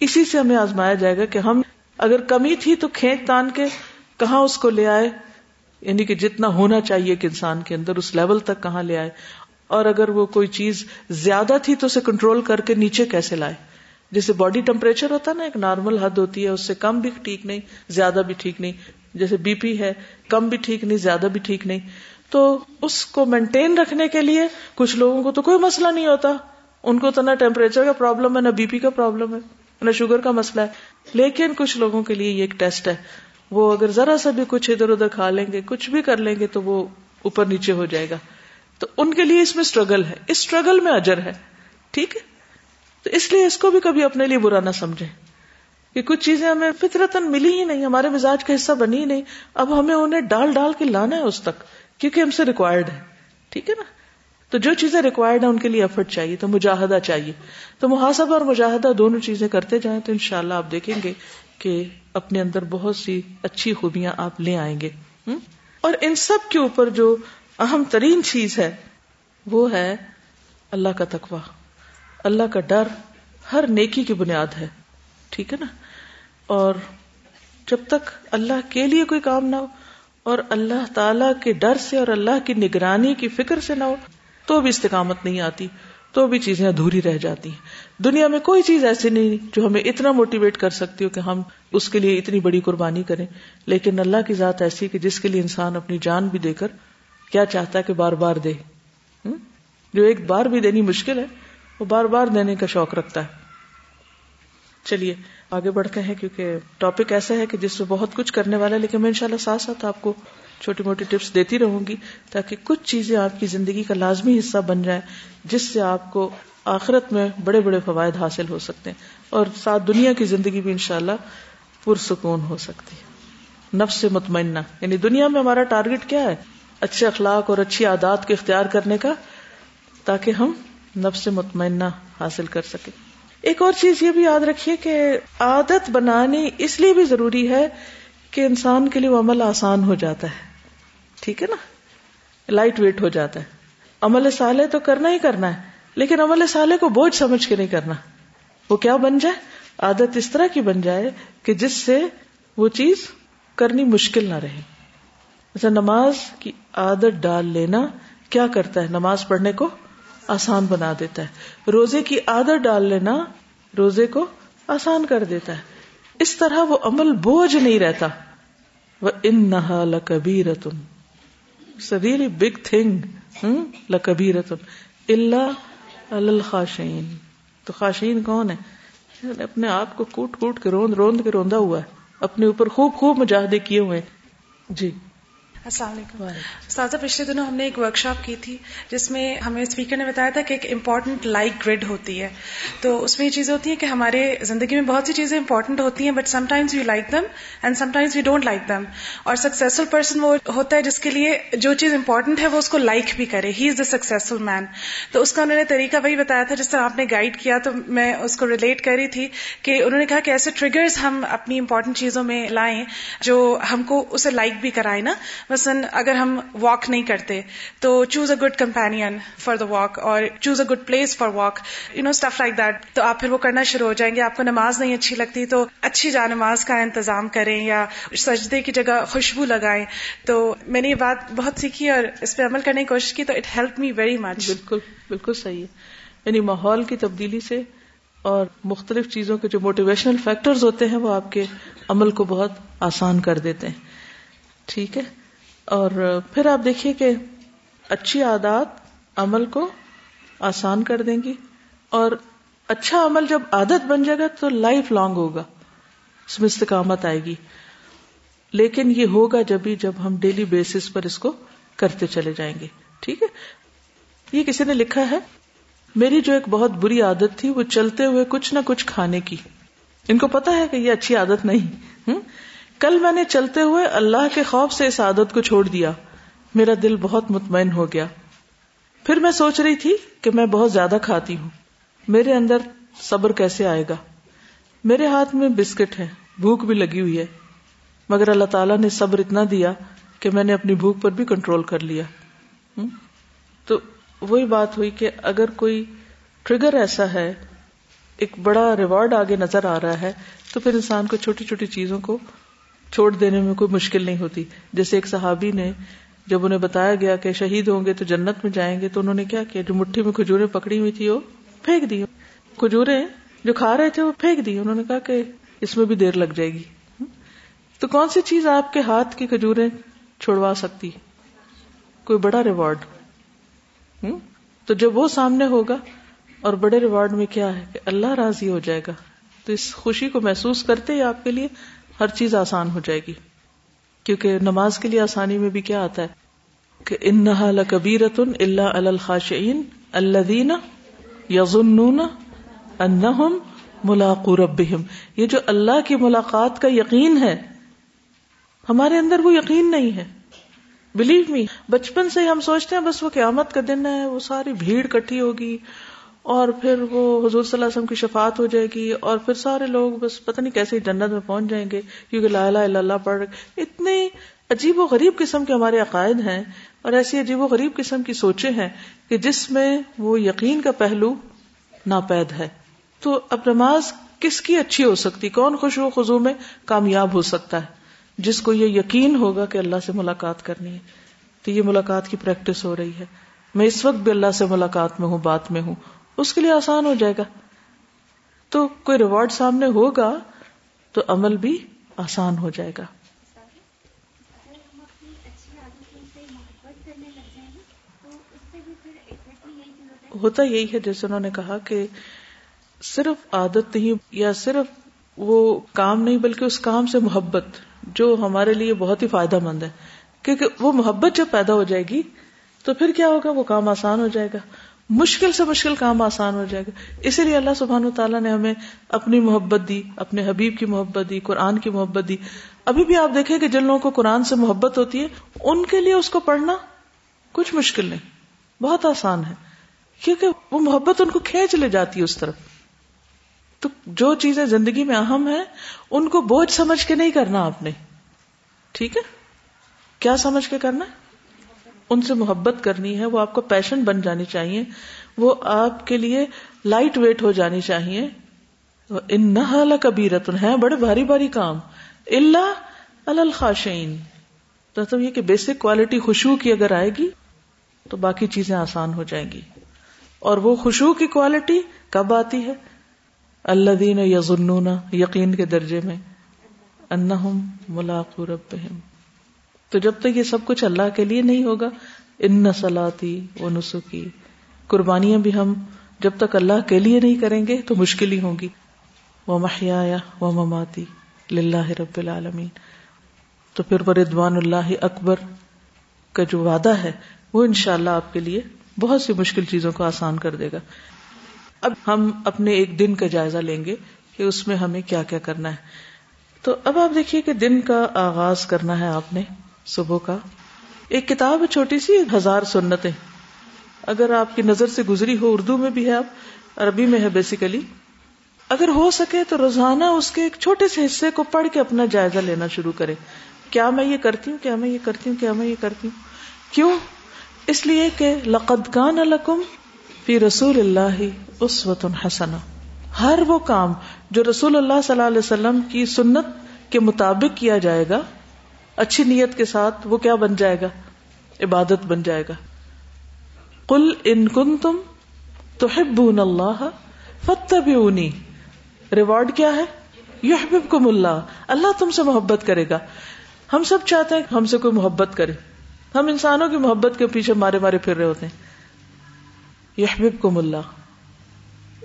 اسی سے ہمیں آزمایا جائے گا کہ ہم اگر کمی تھی تو کھینچ تان کے کہاں اس کو لے آئے؟ یعنی کہ جتنا ہونا چاہیے کہ انسان کے اندر، اس لیول تک کہاں لے آئے؟ اور اگر وہ کوئی چیز زیادہ تھی تو اسے کنٹرول کر کے نیچے کیسے لائے؟ جیسے باڈی ٹمپریچر ہوتا ہے نا، ایک نارمل حد ہوتی ہے، اس سے کم بھی ٹھیک نہیں، زیادہ بھی ٹھیک نہیں۔ جیسے بی پی ہے، کم بھی ٹھیک نہیں، زیادہ بھی ٹھیک نہیں۔ تو اس کو مینٹین رکھنے کے لیے کچھ لوگوں کو تو کوئی مسئلہ نہیں ہوتا۔ ان کو تو نہ ٹیمپریچر کا پرابلم ہے، نہ بی پی کا پرابلم ہے، نہ شوگر کا مسئلہ ہے۔ لیکن کچھ لوگوں کے لیے یہ ایک ٹیسٹ ہے۔ وہ اگر ذرا سا بھی کچھ ادھر ادھر کھا لیں گے، کچھ بھی کر لیں گے تو وہ اوپر نیچے ہو جائے گا۔ تو ان کے لیے اس میں اسٹرگل ہے۔ اس اسٹرگل میں اجر ہے۔ ٹھیک ہے؟ تو اس لیے اس کو بھی کبھی اپنے لیے برا نہ سمجھے کہ کچھ چیزیں ہمیں فطرتن ملی ہی نہیں، ہمارے مزاج کا حصہ بنی ہی نہیں۔ اب ہمیں انہیں ڈال ڈال کے لانا ہے اس تک، کیونکہ ہم سے ریکوائرڈ ہے۔ ٹھیک ہے نا؟ تو جو چیزیں ریکوائرڈ ہیں ان کے لیے ایفرٹ چاہیے، تو مجاہدہ چاہیے۔ تو محاسبہ اور مجاہدہ دونوں چیزیں کرتے جائیں تو انشاءاللہ آپ دیکھیں گے کہ اپنے اندر بہت سی اچھی خوبیاں آپ لے آئیں گے۔ اور ان سب کے اوپر جو اہم ترین چیز ہے، وہ ہے اللہ کا تقوی۔ اللہ کا ڈر ہر نیکی کی بنیاد ہے، ٹھیک ہے نا؟ اور جب تک اللہ کے لیے کوئی کام نہ ہو اور اللہ تعالی کے ڈر سے اور اللہ کی نگرانی کی فکر سے نہ ہو تو بھی استقامت نہیں آتی، تو بھی چیزیں ادھوری رہ جاتی ہیں۔ دنیا میں کوئی چیز ایسی نہیں جو ہمیں اتنا موٹیویٹ کر سکتی ہو کہ ہم اس کے لیے اتنی بڑی قربانی کریں۔ لیکن اللہ کی ذات ایسی کہ جس کے لیے انسان اپنی جان بھی دے کر کیا چاہتا ہے کہ بار بار دے۔ جو ایک بار بھی دینی مشکل ہے، وہ بار بار دینے کا شوق رکھتا ہے۔ چلیے، آگے بڑھتے ہیں کیونکہ ٹاپک ایسا ہے کہ جس میں بہت کچھ کرنے والا ہے، لیکن میں انشاءاللہ ساتھ ساتھ آپ کو چھوٹی موٹی ٹپس دیتی رہوں گی تاکہ کچھ چیزیں آپ کی زندگی کا لازمی حصہ بن جائیں، جس سے آپ کو آخرت میں بڑے بڑے فوائد حاصل ہو سکتے ہیں اور ساتھ دنیا کی زندگی بھی انشاءاللہ پرسکون ہو سکتی ہے۔ نفس سے مطمئنہ یعنی دنیا میں ہمارا ٹارگٹ کیا ہے؟ اچھے اخلاق اور اچھی عادات کو اختیار کرنے کا، تاکہ ہم نفس سے مطمئنہ حاصل کر سکیں۔ ایک اور چیز یہ بھی یاد رکھیے کہ عادت بنانی اس لیے بھی ضروری ہے کہ انسان کے لیے وہ عمل آسان ہو جاتا ہے۔ ٹھیک ہے نا؟ لائٹ ویٹ ہو جاتا ہے۔ عمل سالے تو کرنا ہی کرنا ہے، لیکن عمل سالے کو بوجھ سمجھ کے نہیں کرنا۔ وہ کیا بن جائے؟ عادت اس طرح کی بن جائے کہ جس سے وہ چیز کرنی مشکل نہ رہے۔ جیسے نماز کی عادت ڈال لینا کیا کرتا ہے؟ نماز پڑھنے کو آسان بنا دیتا ہے۔ روزے کی عادت ڈال لینا روزے کو آسان کر دیتا ہے۔ اس طرح وہ عمل بوجھ نہیں رہتا۔ وہ ان نہ it's a really big thing لکبیرت اللہ الخاشین تو خاشین کون ہے یعنی اپنے آپ کو کوٹ کوٹ کے روند روند کے روندا ہوا ہے. اپنے اوپر خوب خوب مجاہدے کیے ہوئے جی. السلام علیکم۔ استاذہ پچھلے دنوں ہم نے ایک ورک شاپ کی تھی جس میں ہمیں اسپیکر نے بتایا تھا کہ ایک امپورٹنٹ لائک گریڈ ہوتی ہے۔ تو اس میں یہ چیز ہوتی ہے کہ ہمارے زندگی میں بہت سی چیزیں امپورٹنٹ ہوتی ہیں but sometimes you like them and sometimes you don't like them اور سکسیزفل پرسن وہ ہوتا ہے جس کے لیے جو چیز امپورٹنٹ ہے وہ اس کو لائک بھی کرے۔ ہی از دا سکسیزفل مین تو اس کا انہوں نے طریقہ وہی بتایا تھا جس طرح آپ نے گائڈ کیا۔ تو میں اس کو ریلیٹ کر رہی تھی کہ انہوں نے کہا کہ ایسے ٹریگرز ہم اپنی امپورٹنٹ چیزوں میں لائیں جو ہم کو اسے لائک بھی کرائیں نا۔ مثلاً اگر ہم واک نہیں کرتے، تو choose a good companion for the walk اور choose a good place for walk you know stuff like that تو آپ پھر وہ کرنا شروع ہو جائیں گے، آپ کو نماز نہیں اچھی لگتی، تو اچھی جا نماز کا انتظام کریں یا سجدے کی جگہ خوشبو لگائیں۔ تو میں نے یہ بات بہت سیکھی اور اس پہ عمل کرنے کی کوشش کی، تو it help me very much بالکل بالکل صحیح ہے۔ یعنی ماحول کی تبدیلی سے اور مختلف چیزوں کے جو موٹیویشنل فیکٹرز ہوتے ہیں، وہ آپ کے عمل کو بہت آسان کر دیتے ہیں۔ ٹھیک ہے؟ اور پھر آپ دیکھیے کہ اچھی عادات عمل کو آسان کر دیں گی اور اچھا عمل جب عادت بن جائے گا تو لائف لانگ ہوگا، اس میں استقامت آئے گی۔ لیکن یہ ہوگا جب ہی جب ہم ڈیلی بیسس پر اس کو کرتے چلے جائیں گے۔ ٹھیک ہے؟ یہ کسی نے لکھا ہے، میری جو ایک بہت بری عادت تھی وہ چلتے ہوئے کچھ نہ کچھ کھانے کی۔ ان کو پتا ہے کہ یہ اچھی عادت نہیں۔ کل میں نے چلتے ہوئے اللہ کے خوف سے اس عادت کو چھوڑ دیا۔ میرا دل بہت مطمئن ہو گیا۔ پھر میں سوچ رہی تھی کہ میں بہت زیادہ کھاتی ہوں۔ میرے اندر صبر کیسے آئے گا؟ میرے ہاتھ میں بسکٹ ہے بھوک بھی لگی ہوئی ہے۔ مگر اللہ تعالیٰ نے صبر اتنا دیا کہ میں نے اپنی بھوک پر بھی کنٹرول کر لیا۔ تو وہی بات ہوئی کہ اگر کوئی ٹریگر ایسا ہے، ایک بڑا ریوارڈ آگے نظر آ رہا ہے، تو پھر انسان کو چھوٹی چھوٹی چیزوں کو چھوڑ دینے میں کوئی مشکل نہیں ہوتی۔ جیسے ایک صحابی نے جب انہیں بتایا گیا کہ شہید ہوں گے تو جنت میں جائیں گے، تو انہوں نے کیا کیا؟ جو مٹھی میں کھجورے پکڑی ہوئی تھی، وہ پھینک دی۔ کھجورے جو کھا رہے تھے، وہ پھینک دی۔ انہوں نے کہا کہ اس میں بھی دیر لگ جائے گی۔ تو کون سی چیز آپ کے ہاتھ کی کھجورے چھوڑوا سکتی؟ کوئی بڑا ریوارڈ۔ تو جب وہ سامنے ہوگا، اور بڑے ریوارڈ میں کیا ہے کہ اللہ راضی ہو جائے گا۔ تو اس خوشی کو محسوس کرتے ہی آپ کے لیے ہر چیز آسان ہو جائے گی۔ کیونکہ نماز کے لیے آسانی میں بھی کیا آتا ہے؟ کہ ان نہ اللہ الخاشعین اللہ دینا یزن ملاق ربہم۔ یہ جو اللہ کی ملاقات کا یقین ہے، ہمارے اندر وہ یقین نہیں ہے۔ بلیو می بچپن سے ہم سوچتے ہیں، بس وہ قیامت کا دن ہے، وہ ساری بھیڑ کٹھی ہوگی۔ اور پھر وہ حضور صلی اللہ علیہ وسلم کی شفاعت ہو جائے گی اور پھر سارے لوگ بس پتہ نہیں کیسے جنت میں پہنچ جائیں گے، کیونکہ لا الہ الا اللہ پڑھ اتنے عجیب و غریب قسم کے ہمارے عقائد ہیں اور ایسی عجیب و غریب قسم کی سوچیں ہیں کہ جس میں وہ یقین کا پہلو ناپید ہے۔ تو اب نماز کس کی اچھی ہو سکتی؟ کون خوش و خزو میں؟ کامیاب ہو سکتا ہے۔ جس کو یہ یقین ہوگا کہ اللہ سے ملاقات کرنی ہے۔ تو یہ ملاقات کی پریکٹس ہو رہی ہے۔ میں اس وقت بھی اللہ سے ملاقات میں ہوں، بات میں ہوں۔ اس کے لیے آسان ہو جائے گا۔ تو کوئی ریوارڈ سامنے ہوگا تو عمل بھی آسان ہو جائے گا۔ ہوتا یہی ہے جیسے انہوں نے کہا کہ صرف عادت نہیں یا صرف وہ کام نہیں بلکہ اس کام سے محبت جو ہمارے لیے بہت ہی فائدہ مند ہے۔ کیونکہ وہ محبت جب پیدا ہو جائے گی تو پھر کیا ہوگا؟ وہ کام آسان ہو جائے گا۔ مشکل سے مشکل کام آسان ہو جائے گا۔ اسی لیے اللہ سبحان و تعالیٰ نے ہمیں اپنی محبت دی، اپنے حبیب کی محبت دی، قرآن کی محبت دی۔ ابھی بھی آپ دیکھیں کہ جن لوگوں کو قرآن سے محبت ہوتی ہے، ان کے لیے اس کو پڑھنا کچھ مشکل نہیں، بہت آسان ہے۔ کیونکہ وہ محبت ان کو کھینچ لے جاتی ہے اس طرف۔ تو جو چیزیں زندگی میں اہم ہیں، ان کو بوجھ سمجھ کے نہیں کرنا آپ نے۔ ٹھیک ہے؟ کیا سمجھ کے کرنا ہے؟ ان سے محبت کرنی ہے، وہ آپ کو پیشن بن جانی چاہیے، وہ آپ کے لیے لائٹ ویٹ ہو جانی چاہیے۔ ان نہ کبھی رتن ہے بڑے بھاری بھاری کام۔ اللہ الخاشین مطلب یہ کہ بیسک کوالٹی خوشبو کی اگر آئے گی، تو باقی چیزیں آسان ہو جائیں گی۔ اور وہ خوشبو کی کوالٹی کب آتی ہے؟ اللہ دین یزنون یقین کے درجے میں انہم ملاقو ربہم تو جب تک یہ سب کچھ اللہ کے لیے نہیں ہوگا، ان نسلاتی و نسخی قربانیاں بھی ہم جب تک اللہ کے لیے نہیں کریں گے تو مشکل ہی ہوں گی۔ وہ محیا و مماتی للہ رب العالمین۔ تو پھر وہ ردوان اللہ اکبر کا جو وعدہ ہے، وہ انشاءاللہ اللہ آپ کے لیے بہت سی مشکل چیزوں کو آسان کر دے گا۔ اب ہم اپنے ایک دن کا جائزہ لیں گے کہ اس میں ہمیں کیا کیا کرنا ہے۔ تو اب آپ دیکھیے کہ دن کا آغاز کرنا ہے آپ نے۔ صبح کا۔ ایک کتاب ہے چھوٹی سی، ہزار سنتیں۔ اگر آپ کی نظر سے گزری ہو، اردو میں بھی ہے آپ عربی میں ہے بیسیکلی اگر ہو سکے تو روزانہ اس کے ایک چھوٹے سے حصے کو پڑھ کے اپنا جائزہ لینا شروع کرے کیا میں یہ کرتی ہوں، کیا میں یہ کرتی ہوں، کیا میں یہ کرتی ہوں؟ کیوں؟ اس لیے کہ لقد کان لکم فی رسول اللہ اس وطن حسنا ہر وہ کام جو رسول اللہ صلی اللہ علیہ وسلم کی سنت کے مطابق کیا جائے گا اچھی نیت کے ساتھ وہ کیا بن جائے گا؟ عبادت بن جائے گا۔ کل ان کن تم تو اللہ فتبعونی ریوارڈ کیا ہے؟ یحببکم اللہ۔ اللہ تم سے محبت کرے گا۔ ہم سب چاہتے ہیں ہم سے کوئی محبت کرے۔ ہم انسانوں کی محبت کے پیچھے مارے مارے پھر رہے ہوتے ہیں۔ یحببکم اللہ۔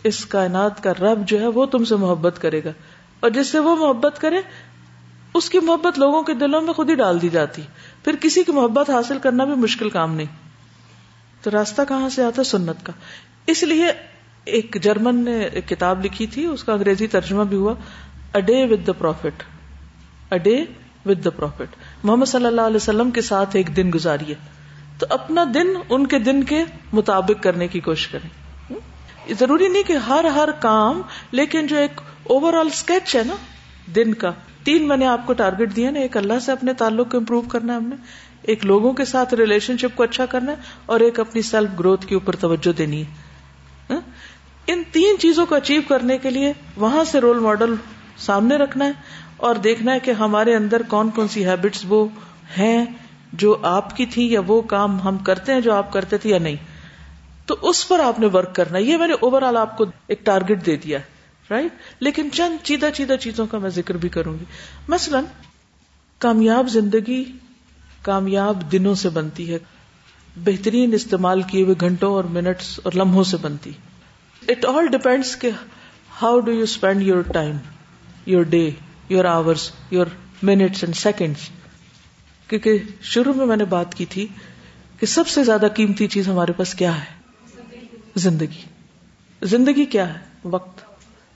اس کائنات کا رب جو ہے وہ تم سے محبت کرے گا۔ اور جس سے وہ محبت کرے اس کی محبت لوگوں کے دلوں میں خود ہی ڈال دی جاتی۔ پھر کسی کی محبت حاصل کرنا بھی مشکل کام نہیں۔ تو راستہ کہاں سے آتا سنت کا۔ اس لیے ایک جرمن نے ایک کتاب لکھی تھی، اس کا انگریزی ترجمہ بھی ہوا۔ A day with the prophet a day with the prophet Muhammad صلی اللہ علیہ وسلم کے ساتھ ایک دن گزاریے تو اپنا دن ان کے دن کے مطابق کرنے کی کوشش کریں۔ ضروری نہیں کہ ہر ہر کام، لیکن جو ایک اوور آل اسکیچ ہے نا، دن کا۔ تین میں نے آپ کو ٹارگیٹ دیا نا، ایک اللہ سے اپنے تعلق کو امپروو کرنا ہے ہم نے، ایک لوگوں کے ساتھ ریلیشن شپ کو اچھا کرنا ہے، اور ایک اپنی سیلف گروتھ کے اوپر توجہ دینی ہے۔ ہاں؟ ان تین چیزوں کو اچیو کرنے کے لیے وہاں سے رول ماڈل سامنے رکھنا ہے، اور دیکھنا ہے کہ ہمارے اندر کون کون سی ہیبٹس وہ ہیں جو آپ کی تھی، یا وہ کام ہم کرتے ہیں جو آپ کرتے تھے یا نہیں۔ تو اس پر آپ نے ورک کرنا ہے۔ یہ میں نے اوور آل آپ کو ایک ٹارگیٹ دے دیا۔ ہے رائٹ لیکن چند چیدہ چیدہ چیزوں کا میں ذکر بھی کروں گی۔ مثلا، کامیاب زندگی کامیاب دنوں سے بنتی ہے۔ بہترین استعمال کیے ہوئے گھنٹوں اور منٹس اور لمحوں سے بنتی۔ اٹ آل ڈپینڈس کہ how do you spend your time your day your hours your minutes and seconds کیونکہ شروع میں میں نے بات کی تھی کہ سب سے زیادہ قیمتی چیز ہمارے پاس کیا ہے؟ زندگی۔ زندگی کیا ہے؟ وقت۔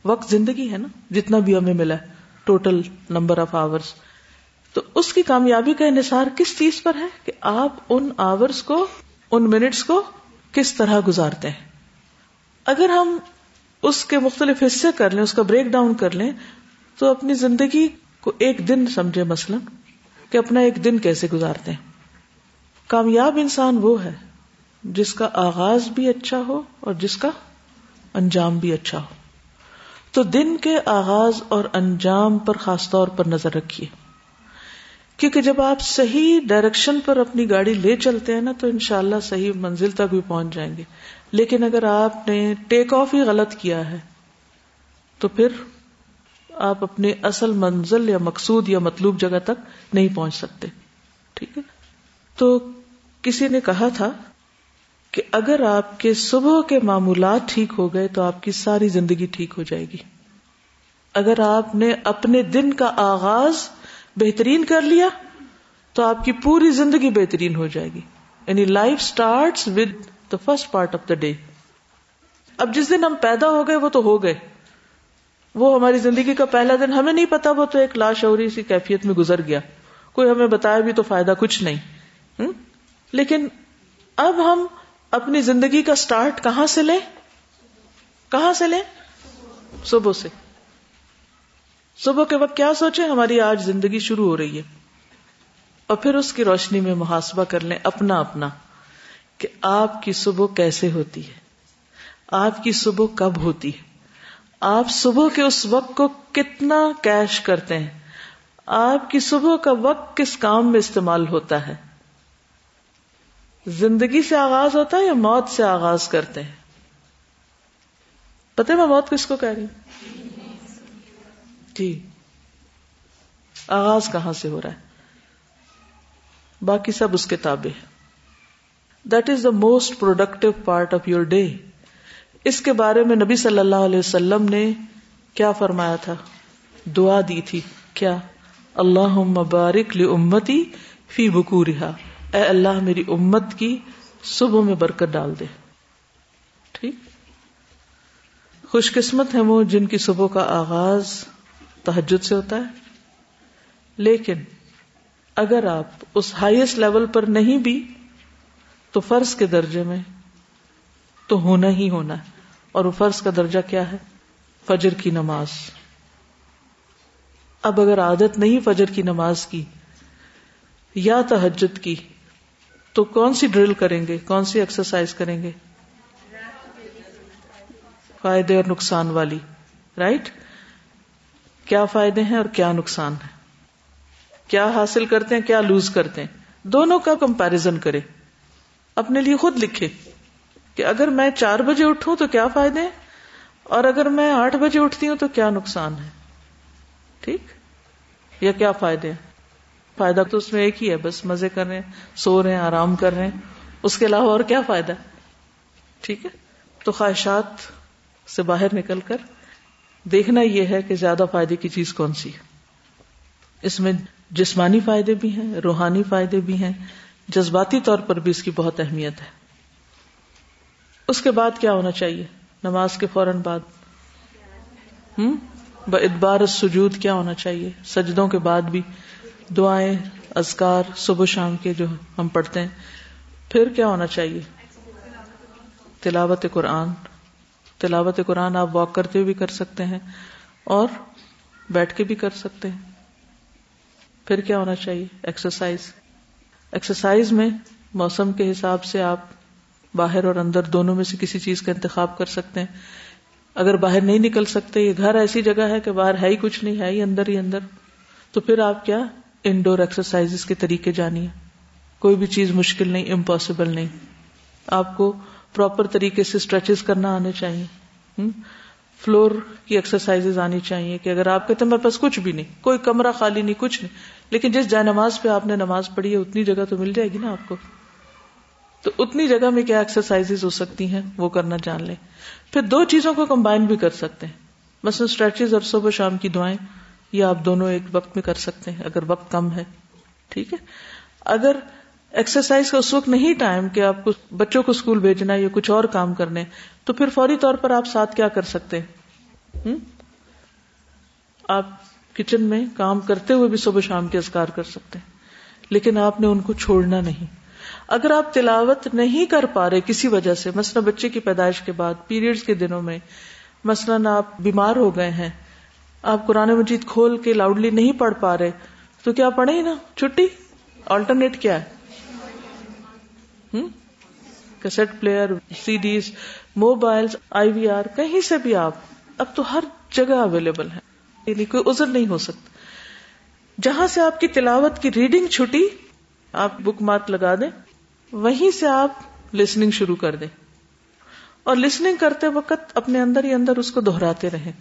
وقت زندگی ہے نا، جتنا بھی ہمیں ملا ٹوٹل نمبر آف آورس تو اس کی کامیابی کا انحصار کس چیز پر ہے کہ آپ ان آورس کو، ان منٹس کو کس طرح گزارتے ہیں؟ اگر ہم اس کے مختلف حصے کر لیں، اس کا بریک ڈاؤن کر لیں، تو اپنی زندگی کو ایک دن سمجھے مثلا، کہ اپنا ایک دن کیسے گزارتے ہیں؟ کامیاب انسان وہ ہے جس کا آغاز بھی اچھا ہو اور جس کا انجام بھی اچھا ہو۔ تو دن کے آغاز اور انجام پر خاص طور پر نظر رکھیے۔ کیونکہ جب آپ صحیح ڈائریکشن پر اپنی گاڑی لے چلتے ہیں نا تو انشاءاللہ اللہ صحیح منزل تک بھی پہنچ جائیں گے۔ لیکن اگر آپ نے ٹیک آف ہی غلط کیا ہے، تو پھر آپ اپنے اصل منزل یا مقصود یا مطلوب جگہ تک نہیں پہنچ سکتے۔ ٹھیک ہے؟ تو کسی نے کہا تھا کہ اگر آپ کے صبح کے معمولات ٹھیک ہو گئے تو آپ کی ساری زندگی ٹھیک ہو جائے گی۔ اگر آپ نے اپنے دن کا آغاز بہترین کر لیا تو آپ کی پوری زندگی بہترین ہو جائے گی۔ یعنی life start with the first part of the day اب جس دن ہم پیدا ہو گئے وہ تو ہو گئے۔ وہ ہماری زندگی کا پہلا دن، ہمیں نہیں پتا، وہ تو ایک لاشعوری سی کیفیت میں گزر گیا۔ کوئی ہمیں بتایا بھی تو فائدہ کچھ نہیں۔ لیکن اب ہم اپنی زندگی کا سٹارٹ کہاں سے لیں؟ کہاں سے لیں؟ صبح سے۔ صبح کے وقت کیا سوچیں؟ ہماری آج زندگی شروع ہو رہی ہے۔ اور پھر اس کی روشنی میں محاسبہ کر لیں اپنا اپنا کہ آپ کی صبح کیسے ہوتی ہے؟ آپ کی صبح کب ہوتی ہے؟ آپ صبح کے اس وقت کو کتنا کیش کرتے ہیں؟ آپ کی صبح کا وقت کس کام میں استعمال ہوتا ہے؟ زندگی سے آغاز ہوتا ہے یا موت سے آغاز کرتے ہیں؟ پتہ میں موت کس کو کہہ رہی ہوں؟ جی. آغاز کہاں سے ہو رہا ہے؟ باقی سب اس کتابیں that is the most productive part of your day اس کے بارے میں نبی صلی اللہ علیہ وسلم نے کیا فرمایا تھا؟ دعا دی تھی. کیا؟ اللہ مبارک لی امتی فی بکو رہا اے اللہ میری امت کی صبح میں برکت ڈال دے۔ ٹھیک؟ خوش قسمت ہے وہ جن کی صبح کا آغاز تحجد سے ہوتا ہے۔ لیکن اگر آپ اس ہائیسٹ لیول پر نہیں بھی، تو فرض کے درجے میں تو ہونا ہی ہونا ہے۔ اور وہ فرض کا درجہ کیا ہے؟ فجر کی نماز۔ اب اگر عادت نہیں فجر کی نماز کی یا تحجد کی تو کون سی ڈرل کریں گے؟ کون سی ایکسرسائز کریں گے؟ فائدے اور نقصان والی رائٹ کیا فائدے ہیں اور کیا نقصان ہے کیا حاصل کرتے ہیں، کیا لوز کرتے ہیں؟ دونوں کا کمپیرزن کرے اپنے لیے خود لکھے کہ اگر میں چار بجے اٹھوں تو کیا فائدے ہیں؟ اور اگر میں آٹھ بجے اٹھتی ہوں تو کیا نقصان ہے؟ ٹھیک؟ یا کیا فائدے ہیں؟ فائدہ تو اس میں ایک ہی ہے، بس مزے کر رہے ہیں، سو رہے ہیں، آرام کر رہے ہیں۔ اس کے علاوہ اور کیا فائدہ؟ ٹھیک ہے؟ تو خواہشات سے باہر نکل کر دیکھنا یہ ہے کہ زیادہ فائدے کی چیز کون سی ہے۔ اس میں جسمانی فائدے بھی ہیں، روحانی فائدے بھی ہیں۔ جذباتی طور پر بھی اس کی بہت اہمیت ہے۔ اس کے بعد کیا ہونا چاہیے؟ نماز کے فوراً بعد۔ ہوں ادبار سجود کیا ہونا چاہیے؟ سجدوں کے بعد بھی۔ دعائیں ازکار صبح شام کے جو ہم پڑھتے ہیں۔ پھر کیا ہونا چاہیے؟ تلاوت قرآن۔ تلاوت قرآن آپ واک کرتے ہوئے بھی کر سکتے ہیں اور بیٹھ کے بھی کر سکتے ہیں۔ پھر کیا ہونا چاہیے؟ ایکسرسائز ایکسرسائز میں موسم کے حساب سے آپ باہر اور اندر دونوں میں سے کسی چیز کا انتخاب کر سکتے ہیں۔ اگر باہر نہیں نکل سکتے، یہ گھر ایسی جگہ ہے کہ باہر ہے ہی کچھ نہیں، ہے ہی اندر ہی اندر۔ تو پھر آپ کیا انڈور ایکسرسائز کے طریقے جانیے کوئی بھی چیز مشکل نہیں امپاسبل نہیں۔ آپ کو پراپر طریقے سے اسٹریچز کرنا آنے چاہیے۔ فلور کی ایکسرسائز آنی چاہیے کہ اگر آپ کہتے ہیں میرے پاس کچھ بھی نہیں، کوئی کمرہ خالی نہیں، کچھ نہیں، لیکن جس جائے نماز پہ آپ نے نماز پڑھی ہے، اتنی جگہ تو مل جائے گی نا آپ کو۔ تو اتنی جگہ میں کیا ایکسرسائز ہو سکتی ہیں؟ وہ کرنا جان لیں۔ پھر دو چیزوں کو کمبائن بھی کر سکتے ہیں۔ مثلاً اسٹریچز اور صبح شام کی دعائیں۔ یہ آپ دونوں ایک وقت میں کر سکتے ہیں، اگر وقت کم ہے۔ ٹھیک ہے؟ اگر ایکسرسائز کا اس وقت نہیں ٹائم کہ آپ کو بچوں کو اسکول بھیجنا یا کچھ اور کام کرنے، تو پھر فوری طور پر آپ ساتھ کیا کر سکتے ہیں؟ آپ کچن میں کام کرتے ہوئے بھی صبح شام کے اذکار کر سکتے ہیں، لیکن آپ نے ان کو چھوڑنا نہیں۔ اگر آپ تلاوت نہیں کر پا رہے کسی وجہ سے، مثلا بچے کی پیدائش کے بعد پیریڈز کے دنوں میں، مثلاً آپ بیمار ہو گئے ہیں آپ قرآن مجید کھول کے لاؤڈلی نہیں پڑھ پا رہے، تو کیا پڑھے ہی نا؟ چھٹی؟ آلٹرنیٹ کیا ہے؟ Cassette player CDs mobile I V R کہیں سے بھی آپ، اب تو ہر جگہ اویلیبل ہے یعنی کوئی ازر نہیں ہو سکتا۔ جہاں سے آپ کی تلاوت کی ریڈنگ چھٹی، آپ بک مارک لگا دیں، وہیں سے آپ لسننگ شروع کر دیں۔ اور لسننگ کرتے وقت اپنے اندر ہی اندر اس کو دہراتے رہیں۔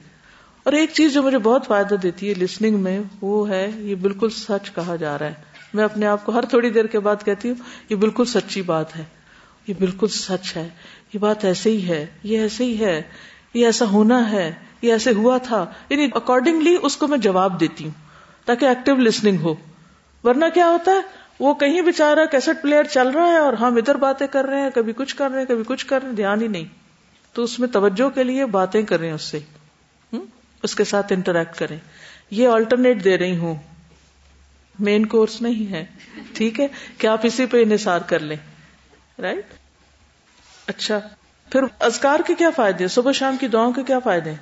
اور ایک چیز جو مجھے بہت فائدہ دیتی ہے لسننگ میں، وہ ہے، یہ بالکل سچ کہا جا رہا ہے۔ میں اپنے آپ کو ہر تھوڑی دیر کے بعد کہتی ہوں، یہ بالکل سچی بات ہے۔ یہ بالکل سچ ہے۔ یہ بات ایسے ہی ہے، یہ ایسے ہی ہے، یہ ایسا ہونا ہے، یہ ایسے ہوا تھا۔ یعنی اکارڈنگلی اس کو میں جواب دیتی ہوں، تاکہ ایکٹیو لسننگ ہو۔ ورنہ کیا ہوتا ہے؟ وہ کہیں بےچارا کیسٹ پلیئر چل رہا ہے اور ہم ادھر باتیں کر رہے ہیں، کبھی کچھ کر رہے ہیں، کبھی کچھ کر رہے ہیں، دھیان ہی نہیں۔ تو اس میں توجہ کے لیے باتیں کر رہے ہیں اس سے۔ اس کے ساتھ انٹریکٹ کریں۔ یہ آلٹرنیٹ دے رہی ہوں۔ مین کورس نہیں ہے۔ ٹھیک ہے؟ کہ آپ اسی پہ انحصار کر لیں۔ رائٹ اچھا۔ پھر ازکار کے کیا فائدے ہیں؟ صبح شام کی دعاؤں کے کیا فائدے ہیں؟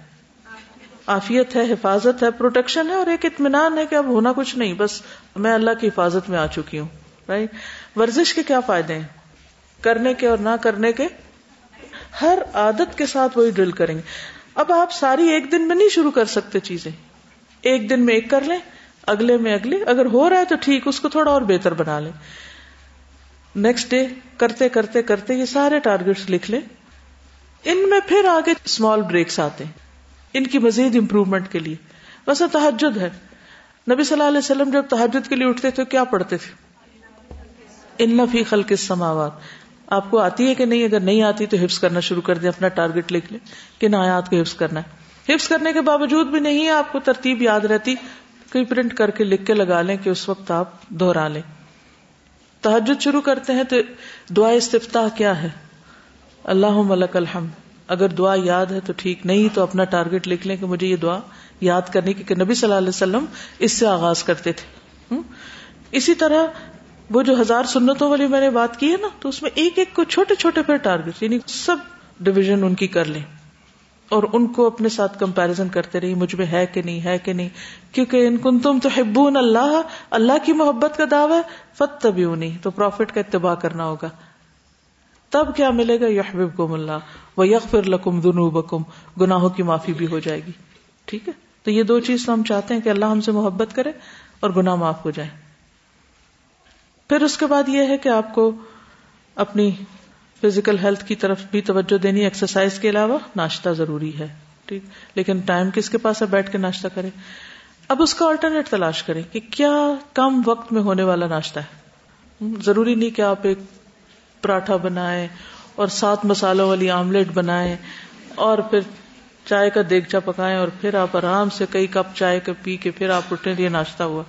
آفیت ہے، حفاظت ہے پروٹیکشن ہے اور ایک اطمینان ہے کہ اب ہونا کچھ نہیں۔ بس میں اللہ کی حفاظت میں آ چکی ہوں۔ رائٹ ورزش کے کیا فائدے ہیں؟ کرنے کے اور نہ کرنے کے۔ ہر عادت کے ساتھ وہی ڈرل کریں گے۔ اب آپ ساری ایک دن میں نہیں شروع کر سکتے چیزیں۔ ایک دن میں ایک کر لیں، اگلے میں اگلے۔ اگر ہو رہا ہے تو ٹھیک، اس کو تھوڑا اور بہتر بنا لیں۔ نیکسٹ ڈے کرتے کرتے کرتے یہ سارے ٹارگیٹس لکھ لیں۔ ان میں پھر آگے اسمال بریکس آتے ہیں۔ ان کی مزید امپروومنٹ کے لیے۔ ویسے تحجد ہے۔ نبی صلی اللہ علیہ وسلم جب تحجد کے لیے اٹھتے تھے کیا پڑھتے تھے؟ ان فی خلق السماوات۔ آپ کو آتی ہے کہ نہیں؟ اگر نہیں آتی تو حفظ کرنا شروع کر دیں، اپنا ٹارگیٹ لکھ لیں کہ نہ آیات کو حفظ کرنا ہے۔ حفظ کرنے کے باوجود بھی نہیں ہے، آپ کو ترتیب یاد رہتی۔ کوئی پرنٹ کر کے لکھ کے لگا لیں کہ اس وقت آپ دوہرا لیں۔ تحجد شروع کرتے ہیں تو دعا استفتاح کیا ہے؟ اللہ ملک الحمد۔ اگر دعا یاد ہے تو ٹھیک، نہیں تو اپنا ٹارگیٹ لکھ لیں کہ مجھے یہ دعا یاد کرنی کی نبی صلی اللہ علیہ وسلم اس سے آغاز کرتے تھے۔ اسی طرح وہ جو ہزار سنتوں والی میں نے بات کی ہے نا، تو اس میں ایک ایک کو چھوٹے چھوٹے پھر ٹارگیٹ یعنی سب ڈویژن ان کی کر لیں۔ اور ان کو اپنے ساتھ کمپیرزن کرتے رہی مجھ میں ہے کہ نہیں، ہے کہ نہیں۔ کیونکہ ان کن تم تو حبون اللہ اللہ کی محبت کا دعوی فت تبھی نہیں تو پروفٹ کا اتباع کرنا ہوگا۔ تب کیا ملے گا؟ یحبب کو اللہ وہ یق پھر لکم دنو بکم گناہوں کی معافی بھی ہو جائے گی۔ ٹھیک ہے؟ تو یہ دو چیز تو ہم چاہتے ہیں کہ اللہ ہم سے محبت کرے اور گناہ معاف ہو جائے۔ پھر اس کے بعد یہ ہے کہ آپ کو اپنی فزیکل ہیلتھ کی طرف بھی توجہ دینی ایکسرسائز کے علاوہ ناشتہ ضروری ہے، ٹھیک؟ لیکن ٹائم کس کے پاس ہے؟ بیٹھ کے ناشتہ کرے اب اس کا آلٹرنیٹ تلاش کریں کہ کیا کم وقت میں ہونے والا ناشتہ ہے۔ ضروری نہیں کہ آپ ایک پراٹھا بنائے اور سات مسالوں والی آملیٹ بنائے اور پھر چائے کا دیگچا پکائے اور پھر آپ آرام سے کئی کپ چائے کا پی کے پھر آپ اٹھنے لیے ناشتہ ہوا۔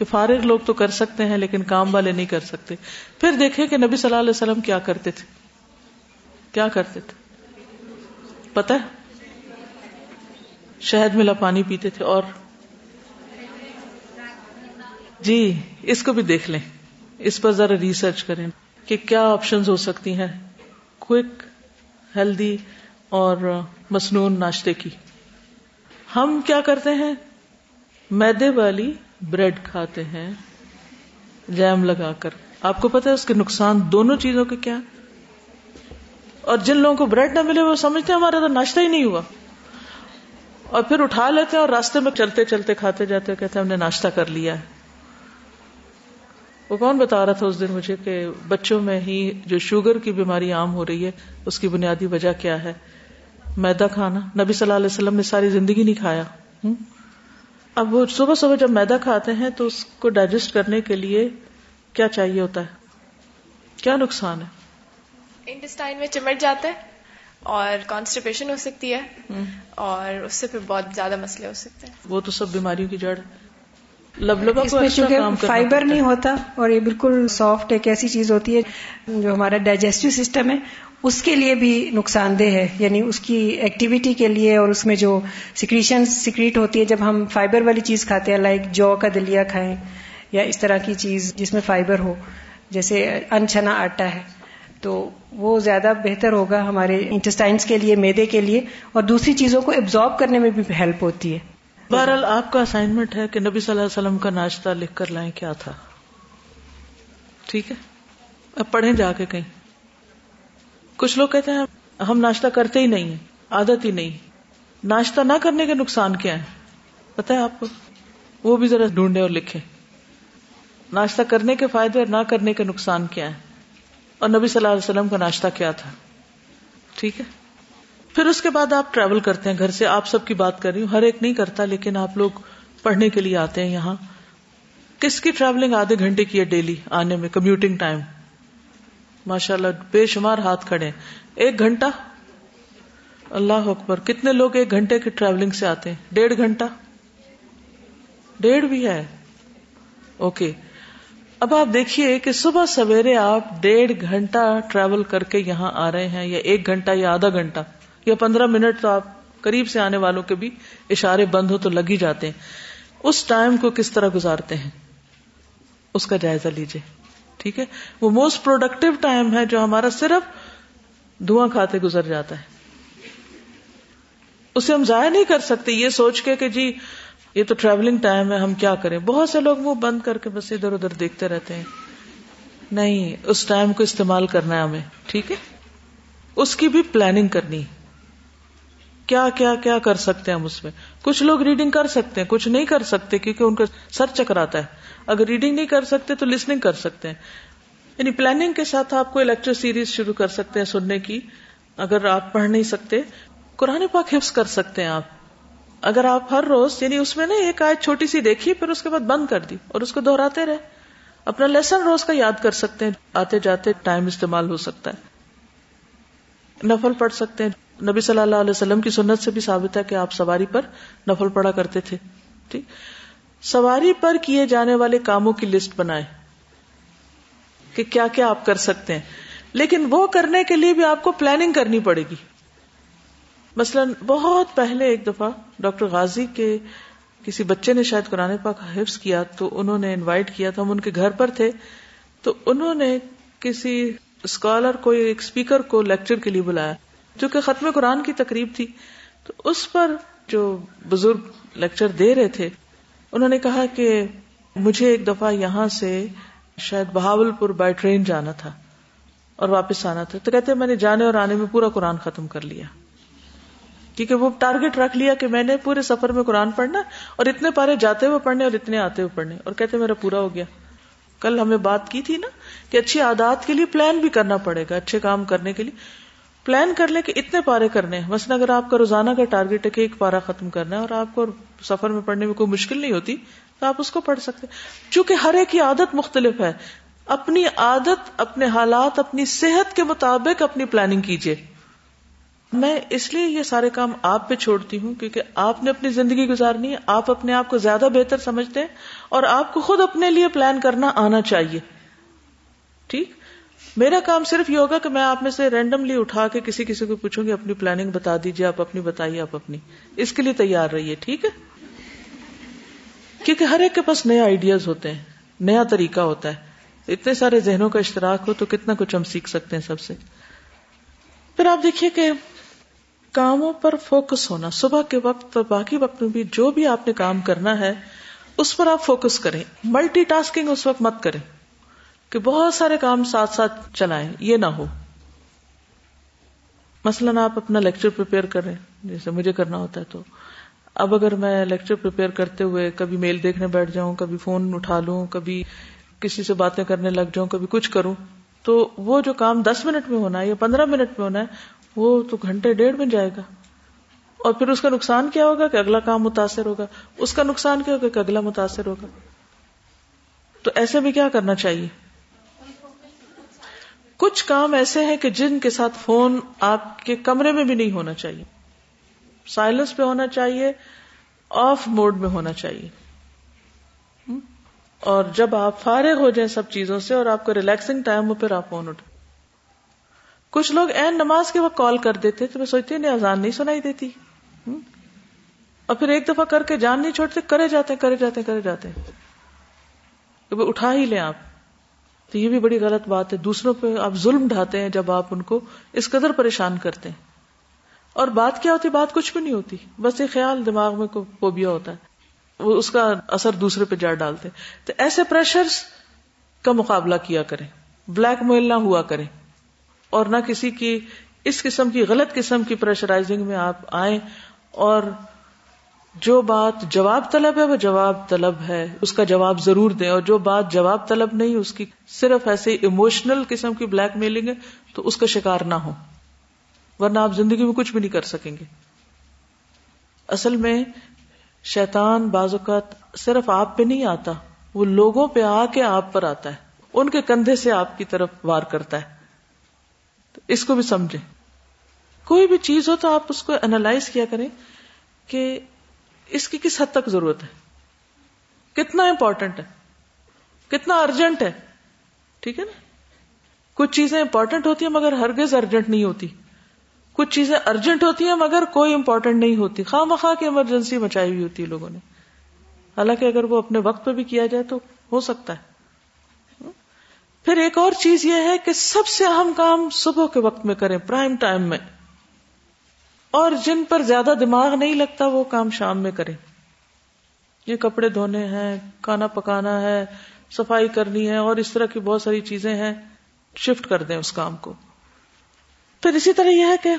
کہ فارغ لوگ تو کر سکتے ہیں لیکن کام والے نہیں کر سکتے۔ پھر دیکھیں کہ نبی صلی اللہ علیہ وسلم کیا کرتے تھے۔ کیا کرتے تھے؟ پتہ شہد ملا پانی پیتے تھے اور جی اس کو بھی دیکھ لیں۔ اس پر ذرا ریسرچ کریں کہ کیا آپشن ہو سکتی ہیں۔ کوک ہیلدی اور مصنون ناشتے کی۔ ہم کیا کرتے ہیں؟ میدے والی بریڈ کھاتے ہیں، جیم لگا کر۔ آپ کو پتا ہے اس کے نقصان دونوں چیزوں کے کیا؟ اور جن لوگوں کو بریڈ نہ ملے وہ سمجھتے ہیں ہمارا تو ناشتہ ہی نہیں ہوا۔ اور پھر اٹھا لیتے ہیں اور راستے میں چلتے چلتے کھاتے جاتے کہتے ہیں ہم نے ناشتہ کر لیا ہے۔ وہ کون بتا رہا تھا اس دن مجھے کہ بچوں میں ہی جو شوگر کی بیماری عام ہو رہی ہے، اس کی بنیادی وجہ کیا ہے؟ میدا کھانا۔ نبی صلی اللہ علیہ وسلم نے ساری زندگی نہیں کھایا۔ اب وہ صبح صبح جب میدا کھاتے ہیں تو اس کو ڈائجسٹ کرنے کے لیے کیا چاہیے ہوتا ہے؟ کیا نقصان ہے؟ انٹسٹائن میں چمٹ جاتا ہے اور کانسٹیپیشن ہو سکتی ہے اور اس سے پھر بہت زیادہ مسئلے ہو سکتے ہیں۔ وہ تو سب بیماریوں کی جڑ۔ اس میں چونکہ فائبر نہیں ہوتا اور یہ بالکل سافٹ ایک ایسی چیز ہوتی ہے جو ہمارا ڈائجسٹو سسٹم ہے۔ اس کے لیے بھی نقصان دہ ہے۔ یعنی اس کی ایکٹیویٹی کے لیے اور اس میں جو سیکریشن سیکریٹ ہوتی ہے، جب ہم فائبر والی چیز کھاتے ہیں لائک جو کا دلیا کھائیں یا اس طرح کی چیز جس میں فائبر ہو، جیسے انچنا آٹا ہے، تو وہ زیادہ بہتر ہوگا ہمارے انٹسٹائنس کے لیے، میدے کے لیے، اور دوسری چیزوں کو ایبزارب کرنے میں بھی ہیلپ ہوتی ہے۔ بہرحال آپ کا اسائنمنٹ ہے کہ نبی صلی اللہ علیہ وسلم کا ناشتہ لکھ کر لائیں کیا تھا؟ ٹھیک ہے؟ اب پڑھیں جا کے کہیں۔ کچھ لوگ کہتے ہیں، ہم ناشتہ کرتے ہی نہیں ہیں عادت ہی نہیں۔ ناشتہ نہ کرنے کے نقصان کیا ہے پتا ہے آپ کو؟ وہ بھی ذرا ڈھونڈے اور لکھے ناشتہ کرنے کے فائدے اور نہ کرنے کے نقصان کیا ہے اور نبی صلی اللہ علیہ وسلم کا ناشتہ کیا تھا؟ ٹھیک ہے۔ پھر اس کے بعد آپ ٹریول کرتے ہیں گھر سے۔ آپ سب کی بات کر رہی ہوں۔ ہر ایک نہیں کرتا، لیکن آپ لوگ پڑھنے کے لیے آتے ہیں یہاں۔ کس کی ٹریولنگ آدھے گھنٹے کی ہے ڈیلی آنے میں؟ کمیوٹنگ ٹائم ماشاء اللہ بے شمار ہاتھ کھڑے ایک گھنٹہ؟ اللہ اکبر، کتنے لوگ ایک گھنٹے کی ٹریولنگ سے آتے ہیں؟ ڈیڑھ گھنٹہ؟ ڈیڑھ بھی ہے۔ اوکے۔ اب آپ دیکھیے کہ صبح سویرے آپ ڈیڑھ گھنٹہ ٹریول کر کے یہاں آ رہے ہیں یا ایک گھنٹہ یا آدھا گھنٹہ یا پندرہ منٹ تو آپ قریب سے آنے والوں کے بھی اشارے بند ہو تو لگ ہی جاتے ہیں۔ اس ٹائم کو کس طرح گزارتے ہیں؟ اس کا جائزہ لیجیے ٹھیک ہے؟ وہ موسٹ پروڈکٹیو ٹائم ہے جو ہمارا صرف دھواں کھاتے گزر جاتا ہے۔ اسے ہم ضائع نہیں کر سکتے، یہ سوچ کے کہ جی یہ تو ٹریولنگ ٹائم ہے، ہم کیا کریں؟ بہت سے لوگ وہ بند کر کے بس ادھر ادھر دیکھتے رہتے ہیں۔ نہیں، اس ٹائم کو استعمال کرنا ہے ہمیں، ٹھیک ہے؟ اس کی بھی پلاننگ کرنی۔ کیا کیا کیا کر سکتے ہیں ہم اس میں؟ کچھ لوگ ریڈنگ کر سکتے ہیں، کچھ نہیں کر سکتے کیونکہ ان کا سر چکراتا ہے۔ اگر ریڈنگ نہیں کر سکتے تو لسننگ کر سکتے ہیں۔ یعنی پلاننگ کے ساتھ آپ کو لیکچر سیریز شروع کر سکتے ہیں سننے کی۔ اگر آپ پڑھ نہیں سکتے، قرآن پاک حفظ کر سکتے ہیں آپ۔ اگر آپ ہر روز یعنی اس میں نا ایک آیت چھوٹی سی دیکھی، پھر اس کے بعد بند کر دی اور اس کو دہراتے رہے۔ اپنا لیسن روز کا یاد کر سکتے ہیں۔ آتے جاتے ٹائم استعمال ہو سکتا ہے۔ نفل پڑھ سکتے ہیں۔ نبی صلی اللہ علیہ وسلم کی سنت سے بھی ثابت ہے کہ آپ سواری پر نفل پڑھا کرتے تھے۔ ٹھیک۔ سواری پر کیے جانے والے کاموں کی لسٹ بنائے کہ کیا کیا آپ کر سکتے ہیں۔ لیکن وہ کرنے کے لیے بھی آپ کو پلاننگ کرنی پڑے گی۔ مثلا بہت پہلے ایک دفعہ ڈاکٹر غازی کے کسی بچے نے شاید قرآن پاک حفظ کیا تو انہوں نے انوائٹ کیا تھا ہم ان کے گھر پر تھے۔ تو انہوں نے کسی اسکالر کو ایک اسپیکر کو لیکچر کے لیے بلایا۔ جو کہ ختم قرآن کی تقریب تھی، تو اس پر جو بزرگ لیکچر دے رہے تھے، انہوں نے کہا کہ مجھے ایک دفعہ یہاں سے شاید بہاول پور بائی ٹرین جانا تھا اور واپس آنا تھا۔ تو کہتے میں نے جانے اور آنے میں پورا قرآن ختم کر لیا۔ کیونکہ وہ ٹارگیٹ رکھ لیا کہ میں نے پورے سفر میں قرآن پڑھنا اور اتنے پارے جاتے ہوئے پڑھنے اور اتنے آتے ہوئے پڑھنے۔ اور کہتے میرا پورا ہو گیا۔ کل ہمیں بات کی تھی نا کہ اچھی عادات کے لیے پلان بھی کرنا پڑے گا، اچھے کام کرنے کے لیے۔ پلان کر لیں کہ اتنے پارے کرنے ہیں۔ مثلا اگر آپ کا روزانہ کا ٹارگیٹ ہے کہ ایک پارا ختم کرنا ہے اور آپ کو سفر میں پڑھنے میں کوئی مشکل نہیں ہوتی، تو آپ اس کو پڑھ سکتے چونکہ ہر ایک کی عادت مختلف ہے۔ اپنی عادت، اپنے حالات، اپنی صحت کے مطابق اپنی پلاننگ کیجیے میں اس لیے یہ سارے کام آپ پہ چھوڑتی ہوں کیونکہ آپ نے اپنی زندگی گزارنی ہے۔ آپ اپنے آپ کو زیادہ بہتر سمجھتے ہیں اور آپ کو خود اپنے لیے پلان کرنا آنا چاہیے۔ ٹھیک؟ میرا کام صرف یہ ہوگا کہ میں آپ میں سے رینڈملی اٹھا کے کسی کسی کو پوچھوں گی، اپنی پلاننگ بتا دیجیے آپ اپنی بتائیے، آپ اپنی۔ اس کے لیے تیار رہیے، ٹھیک ہے؟ کیونکہ ہر ایک کے پاس نئے آئیڈیاز ہوتے ہیں، نیا طریقہ ہوتا ہے۔ اتنے سارے ذہنوں کا اشتراک ہو تو کتنا کچھ ہم سیکھ سکتے ہیں سب سے۔ پھر آپ دیکھیے کہ کاموں پر فوکس ہونا، صبح کے وقت اور باقی وقت میں بھی جو بھی آپ نے کام کرنا ہے، اس پر آپ فوکس کریں۔ ملٹی ٹاسکنگ اس وقت مت کریں۔ کہ بہت سارے کام ساتھ ساتھ چلائیں، یہ نہ ہو۔ مثلاً آپ اپنا لیکچر پریپیئر کریں جیسے مجھے کرنا ہوتا ہے تو۔ اب اگر میں لیکچر پریپیئر کرتے ہوئے کبھی میل دیکھنے بیٹھ جاؤں، کبھی فون اٹھا لوں، کبھی کسی سے باتیں کرنے لگ جاؤں، کبھی کچھ کروں، تو وہ جو کام دس منٹ میں ہونا ہے یا پندرہ منٹ میں ہونا ہے، وہ تو گھنٹے ڈیڑھ میں جائے گا۔ اور پھر اس کا نقصان کیا ہوگا کہ اگلا کام متاثر ہوگا؟ اس کا نقصان کیا ہوگا کہ اگلا متاثر ہوگا؟ تو ایسے میں کیا کرنا چاہیے؟ کچھ کام ایسے ہیں کہ جن کے ساتھ فون آپ کے کمرے میں بھی نہیں ہونا چاہیے۔ سائلنس پہ ہونا چاہیے، آف موڈ میں ہونا چاہیے۔ اور جب آپ فارغ ہو جائیں سب چیزوں سے اور آپ کو ریلیکسنگ ٹائم ہو، پھر آپ فون اٹھیں کچھ لوگ این نماز کے وقت کال کر دیتے تو میں سوچتی نہیں آزان نہیں سنائی دیتی۔ اور پھر ایک دفعہ کر کے جان نہیں چھوڑتے، کرے جاتے کرے جاتے کرے جاتے اٹھا ہی لیں آپ۔ تو یہ بھی بڑی غلط بات ہے۔ دوسروں پہ آپ ظلم ڈھاتے ہیں جب آپ ان کو اس قدر پریشان کرتے ہیں۔ اور بات کیا ہوتی بات کچھ بھی نہیں ہوتی۔ بس یہ خیال دماغ میں کوبیا ہوتا ہے۔ وہ اس کا اثر دوسرے پہ جا ڈالتے تو ایسے پریشرز کا مقابلہ کیا کریں۔ بلیک میل نہ ہوا کریں۔ اور نہ کسی کی اس قسم کی غلط قسم کی پریشرائزنگ میں آپ آئیں اور جو بات جواب طلب ہے وہ جواب طلب ہے، اس کا جواب ضرور دیں اور جو بات جواب طلب نہیں، اس کی صرف ایسے ایموشنل قسم کی بلیک میلنگ ہے تو اس کا شکار نہ ہو ورنہ آپ زندگی میں کچھ بھی نہیں کر سکیں گے۔ اصل میں شیطان بعض اوقات صرف آپ پہ نہیں آتا، وہ لوگوں پہ آ کے آپ پر آتا ہے۔ ان کے کندھے سے آپ کی طرف وار کرتا ہے۔ اس کو بھی سمجھے کوئی بھی چیز ہو تو آپ اس کو اینالائز کیا کریں کہ اس کی کس حد تک ضرورت ہے؟ کتنا امپورٹنٹ ہے؟ کتنا ارجنٹ ہے؟ ٹھیک ہے نا؟ کچھ چیزیں امپورٹنٹ ہوتی ہیں مگر ہرگز ارجنٹ نہیں ہوتی۔ کچھ چیزیں ارجنٹ ہوتی ہیں مگر کوئی امپورٹنٹ نہیں ہوتی۔ خواہ مخواہ کی ایمرجنسی مچائی ہوئی ہوتی ہے لوگوں نے۔ حالانکہ اگر وہ اپنے وقت پہ بھی کیا جائے تو ہو سکتا ہے۔ پھر ایک اور چیز یہ ہے کہ سب سے اہم کام صبح کے وقت میں کریں پرائم ٹائم میں۔ اور جن پر زیادہ دماغ نہیں لگتا وہ کام شام میں کریں۔ یہ کپڑے دھونے ہیں، کھانا پکانا ہے، صفائی کرنی ہے اور اس طرح کی بہت ساری چیزیں ہیں، شفٹ کر دیں اس کام کو۔ پھر اسی طرح یہ ہے کہ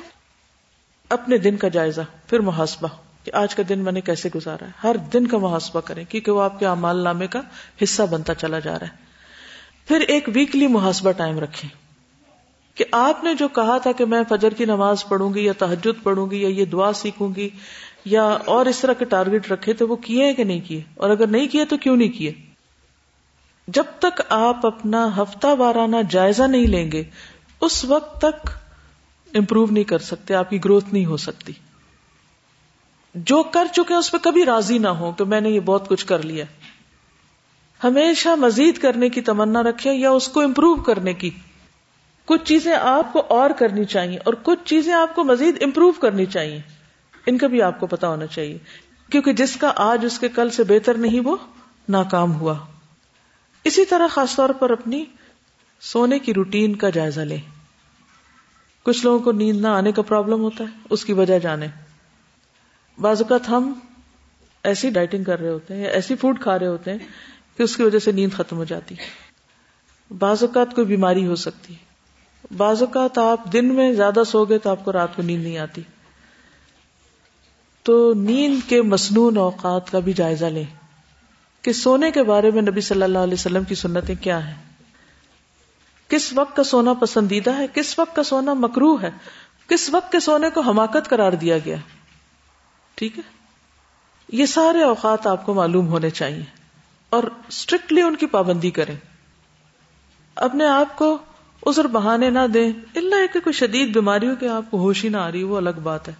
اپنے دن کا جائزہ، پھر محاسبہ کہ آج کا دن میں نے کیسے گزارا ہے۔ ہر دن کا محاسبہ کریں کیونکہ وہ آپ کے امال نامے کا حصہ بنتا چلا جا رہا ہے۔ پھر ایک ویکلی محاسبہ ٹائم رکھیں۔ کہ آپ نے جو کہا تھا کہ میں فجر کی نماز پڑھوں گی یا تحجد پڑھوں گی یا یہ دعا سیکھوں گی یا اور اس طرح کے ٹارگیٹ رکھے تو وہ کیے کہ نہیں کیے؟ اور اگر نہیں کیے تو کیوں نہیں کیے؟ جب تک آپ اپنا ہفتہ وارانہ جائزہ نہیں لیں گے، اس وقت تک امپروو نہیں کر سکتے، آپ کی گروتھ نہیں ہو سکتی۔ جو کر چکے اس پہ کبھی راضی نہ ہو کہ میں نے یہ بہت کچھ کر لیا۔ ہمیشہ مزید کرنے کی تمنا رکھے یا اس کو امپروو کرنے کی کچھ چیزیں آپ کو اور کرنی چاہیے اور کچھ چیزیں آپ کو مزید امپروو کرنی چاہیے۔ ان کا بھی آپ کو پتا ہونا چاہیے۔ کیونکہ جس کا آج اس کے کل سے بہتر نہیں، وہ ناکام ہوا۔ اسی طرح خاص طور پر اپنی سونے کی روٹین کا جائزہ لیں۔ کچھ لوگوں کو نیند نہ آنے کا پرابلم ہوتا ہے، اس کی وجہ جانے بعض اوقات ہم ایسی ڈائٹنگ کر رہے ہوتے ہیں یا ایسی فوڈ کھا رہے ہوتے ہیں کہ اس کی وجہ سے نیند ختم ہو جاتی۔ بعض اوقات کوئی بیماری ہو سکتی۔ بعض اوقات آپ دن میں زیادہ سو گئے تو آپ کو رات کو نیند نہیں آتی۔ تو نیند کے مصنون اوقات کا بھی جائزہ لیں۔ کہ سونے کے بارے میں نبی صلی اللہ علیہ وسلم کی سنتیں کیا ہیں؟ کس وقت کا سونا پسندیدہ ہے؟ کس وقت کا سونا مکرو ہے؟ کس وقت کے سونے کو حماقت قرار دیا گیا؟ ٹھیک ہے؟ یہ سارے اوقات آپ کو معلوم ہونے چاہیے۔ اور اسٹرکٹلی ان کی پابندی کریں۔ اپنے آپ کو ازر بہانے نہ دیں۔ اللہ کہ کوئی شدید بیماری ہو کہ آپ کو ہوش ہی نہ آ رہی، وہ الگ بات ہے۔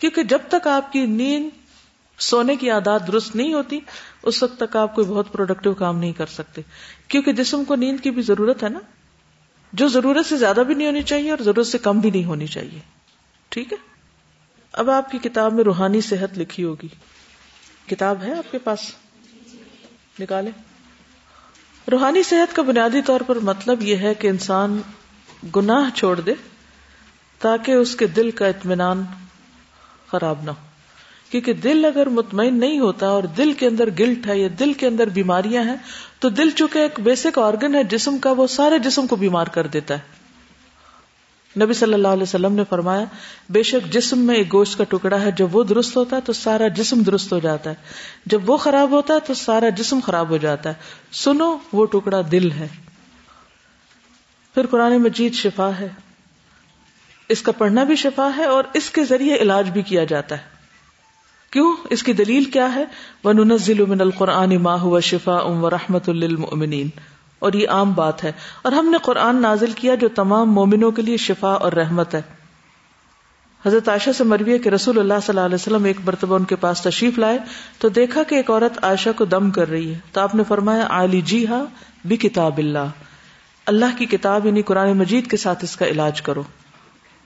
کیونکہ جب تک آپ کی نیند، سونے کی عادات درست نہیں ہوتی، اس وقت تک آپ کوئی بہت پروڈکٹیو کام نہیں کر سکتے۔ کیونکہ جسم کو نیند کی بھی ضرورت ہے نا۔ جو ضرورت سے زیادہ بھی نہیں ہونی چاہیے اور ضرورت سے کم بھی نہیں ہونی چاہیے۔ ٹھیک ہے؟ اب آپ کی کتاب میں روحانی صحت لکھی ہوگی۔ کتاب ہے آپ کے پاس؟ نکالے روحانی صحت کا بنیادی طور پر مطلب یہ ہے کہ انسان گناہ چھوڑ دے تاکہ اس کے دل کا اطمینان خراب نہ ہو۔ کیونکہ دل اگر مطمئن نہیں ہوتا اور دل کے اندر گلٹ ہے یا دل کے اندر بیماریاں ہیں، تو دل چونکہ ایک بیسک آرگن ہے، جسم کا وہ سارے جسم کو بیمار کر دیتا ہے۔ نبی صلی اللہ علیہ وسلم نے فرمایا، بے شک جسم میں ایک گوشت کا ٹکڑا ہے، جب وہ درست ہوتا ہے تو سارا جسم درست ہو جاتا ہے۔ جب وہ خراب ہوتا ہے تو سارا جسم خراب ہو جاتا ہے۔ سنو، وہ ٹکڑا دل ہے۔ پھر قرآن مجید شفا ہے۔ اس کا پڑھنا بھی شفا ہے اور اس کے ذریعے علاج بھی کیا جاتا ہے۔ کیوں؟ اس کی دلیل کیا ہے؟ وہ نزل من القرآن ما ہوا شفا ام و رحمت للمؤمنین اور یہ عام بات ہے۔ اور ہم نے قرآن نازل کیا جو تمام مومنوں کے لیے شفا اور رحمت ہے۔ حضرت عائشہ سے مروی کہ رسول اللہ صلی اللہ علیہ وسلم ایک مرتبہ ان کے پاس تشریف لائے تو دیکھا کہ ایک عورت عائشہ کو دم کر رہی ہے۔ تو آپ نے فرمایا علی جی ہا بھی کتاب اللہ۔ اللہ کی کتاب یعنی قرآن مجید کے ساتھ اس کا علاج کرو۔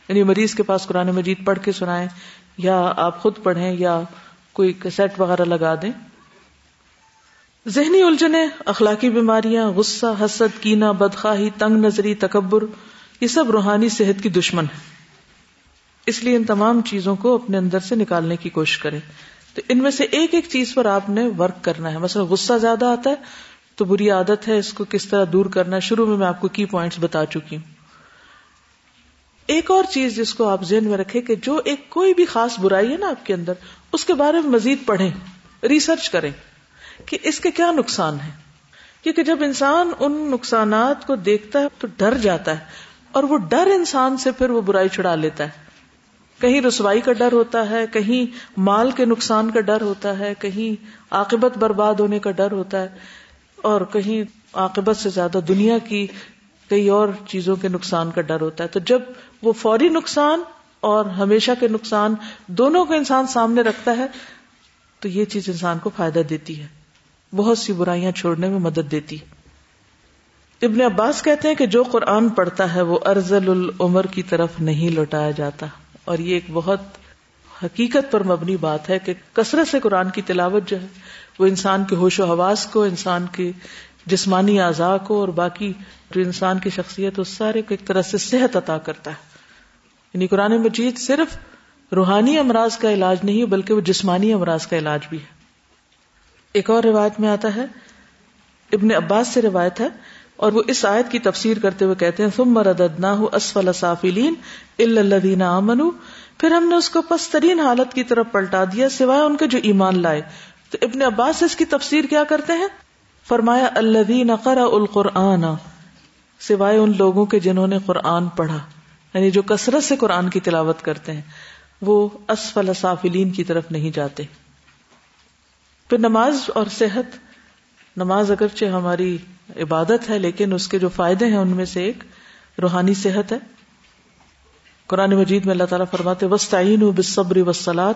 یعنی مریض کے پاس قرآن مجید پڑھ کے سنائے یا آپ خود پڑھیں، یا کوئی کیسٹ وغیرہ لگا دیں۔ ذہنی الجھنے اخلاقی بیماریاں، غصہ، حسد کینا بدخواہی، تنگ نظری، تکبر، یہ سب روحانی صحت کی دشمن ہے اس لیے ان تمام چیزوں کو اپنے اندر سے نکالنے کی کوشش کریں۔ تو ان میں سے ایک ایک چیز پر آپ نے ورک کرنا ہے۔ مثلا غصہ زیادہ آتا ہے، تو بری عادت ہے، اس کو کس طرح دور کرنا ہے۔ شروع میں میں آپ کو کی پوائنٹس بتا چکی ہوں۔ ایک اور چیز جس کو آپ ذہن میں رکھے کہ جو ایک کوئی بھی خاص برائی ہے نا آپ کے اندر، اس کے بارے میں مزید پڑھیں ریسرچ کریں۔ کہ اس کے کیا نقصان ہے کیونکہ جب انسان ان نقصانات کو دیکھتا ہے تو ڈر جاتا ہے اور وہ ڈر انسان سے پھر وہ برائی چھڑا لیتا ہے۔ کہیں رسوائی کا ڈر ہوتا ہے، کہیں مال کے نقصان کا ڈر ہوتا ہے، کہیں عاقبت برباد ہونے کا ڈر ہوتا ہے اور کہیں عاقبت سے زیادہ دنیا کی کئی اور چیزوں کے نقصان کا ڈر ہوتا ہے۔ تو جب وہ فوری نقصان اور ہمیشہ کے نقصان دونوں کو انسان سامنے رکھتا ہے تو یہ چیز انسان کو فائدہ دیتی ہے۔ بہت سی برائیاں چھوڑنے میں مدد دیتی ابن عباس کہتے ہیں کہ جو قرآن پڑھتا ہے وہ ارزل العمر کی طرف نہیں لوٹایا جاتا۔ اور یہ ایک بہت حقیقت پر مبنی بات ہے کہ کثرت سے قرآن کی تلاوت جو ہے، وہ انسان کے ہوش و حواس کو، انسان کے جسمانی اعضاء کو اور باقی جو انسان کی شخصیت، اس سارے کو ایک طرح سے صحت عطا کرتا ہے۔ یعنی قرآن مجید صرف روحانی امراض کا علاج نہیں، بلکہ وہ جسمانی امراض کا علاج بھی ہے۔ ایک اور روایت میں آتا ہے، ابن عباس سے روایت ہے، اور وہ اس آیت کی تفسیر کرتے ہوئے کہتے ہیں، ثم رددناه اسفل سافلین الا الذين امنوا پھر ہم نے اس کو پسترین حالت کی طرف پلٹا دیا، سوائے ان کے جو ایمان لائے۔ تو ابن عباس اس کی تفسیر کیا کرتے ہیں؟ فرمایا الذين قرأوا القرآن، سوائے ان لوگوں کے جنہوں نے قرآن پڑھا۔ یعنی جو کثرت سے قرآن کی تلاوت کرتے ہیں، وہ اسفل سافلین کی طرف نہیں جاتے۔ پھر نماز اور صحت، نماز اگرچہ ہماری عبادت ہے، لیکن اس کے جو فائدے ہیں، ان میں سے ایک روحانی صحت ہے۔ قرآن مجید میں اللہ تعالیٰ فرماتے وسطین بصبر وسلات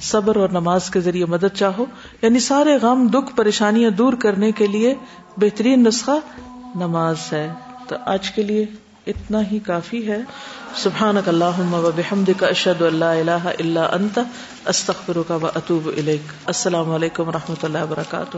صبر اور نماز کے ذریعے مدد چاہو۔ یعنی سارے غم، دکھ، پریشانیاں دور کرنے کے لیے بہترین نسخہ نماز ہے۔ تو آج کے لیے اتنا ہی کافی ہے۔ سبحان اللہ و بحمد کا اشد اللہ الہ اللہ انت استخر کا و اطوب السلام علیکم و رحمۃ اللہ وبرکاتہ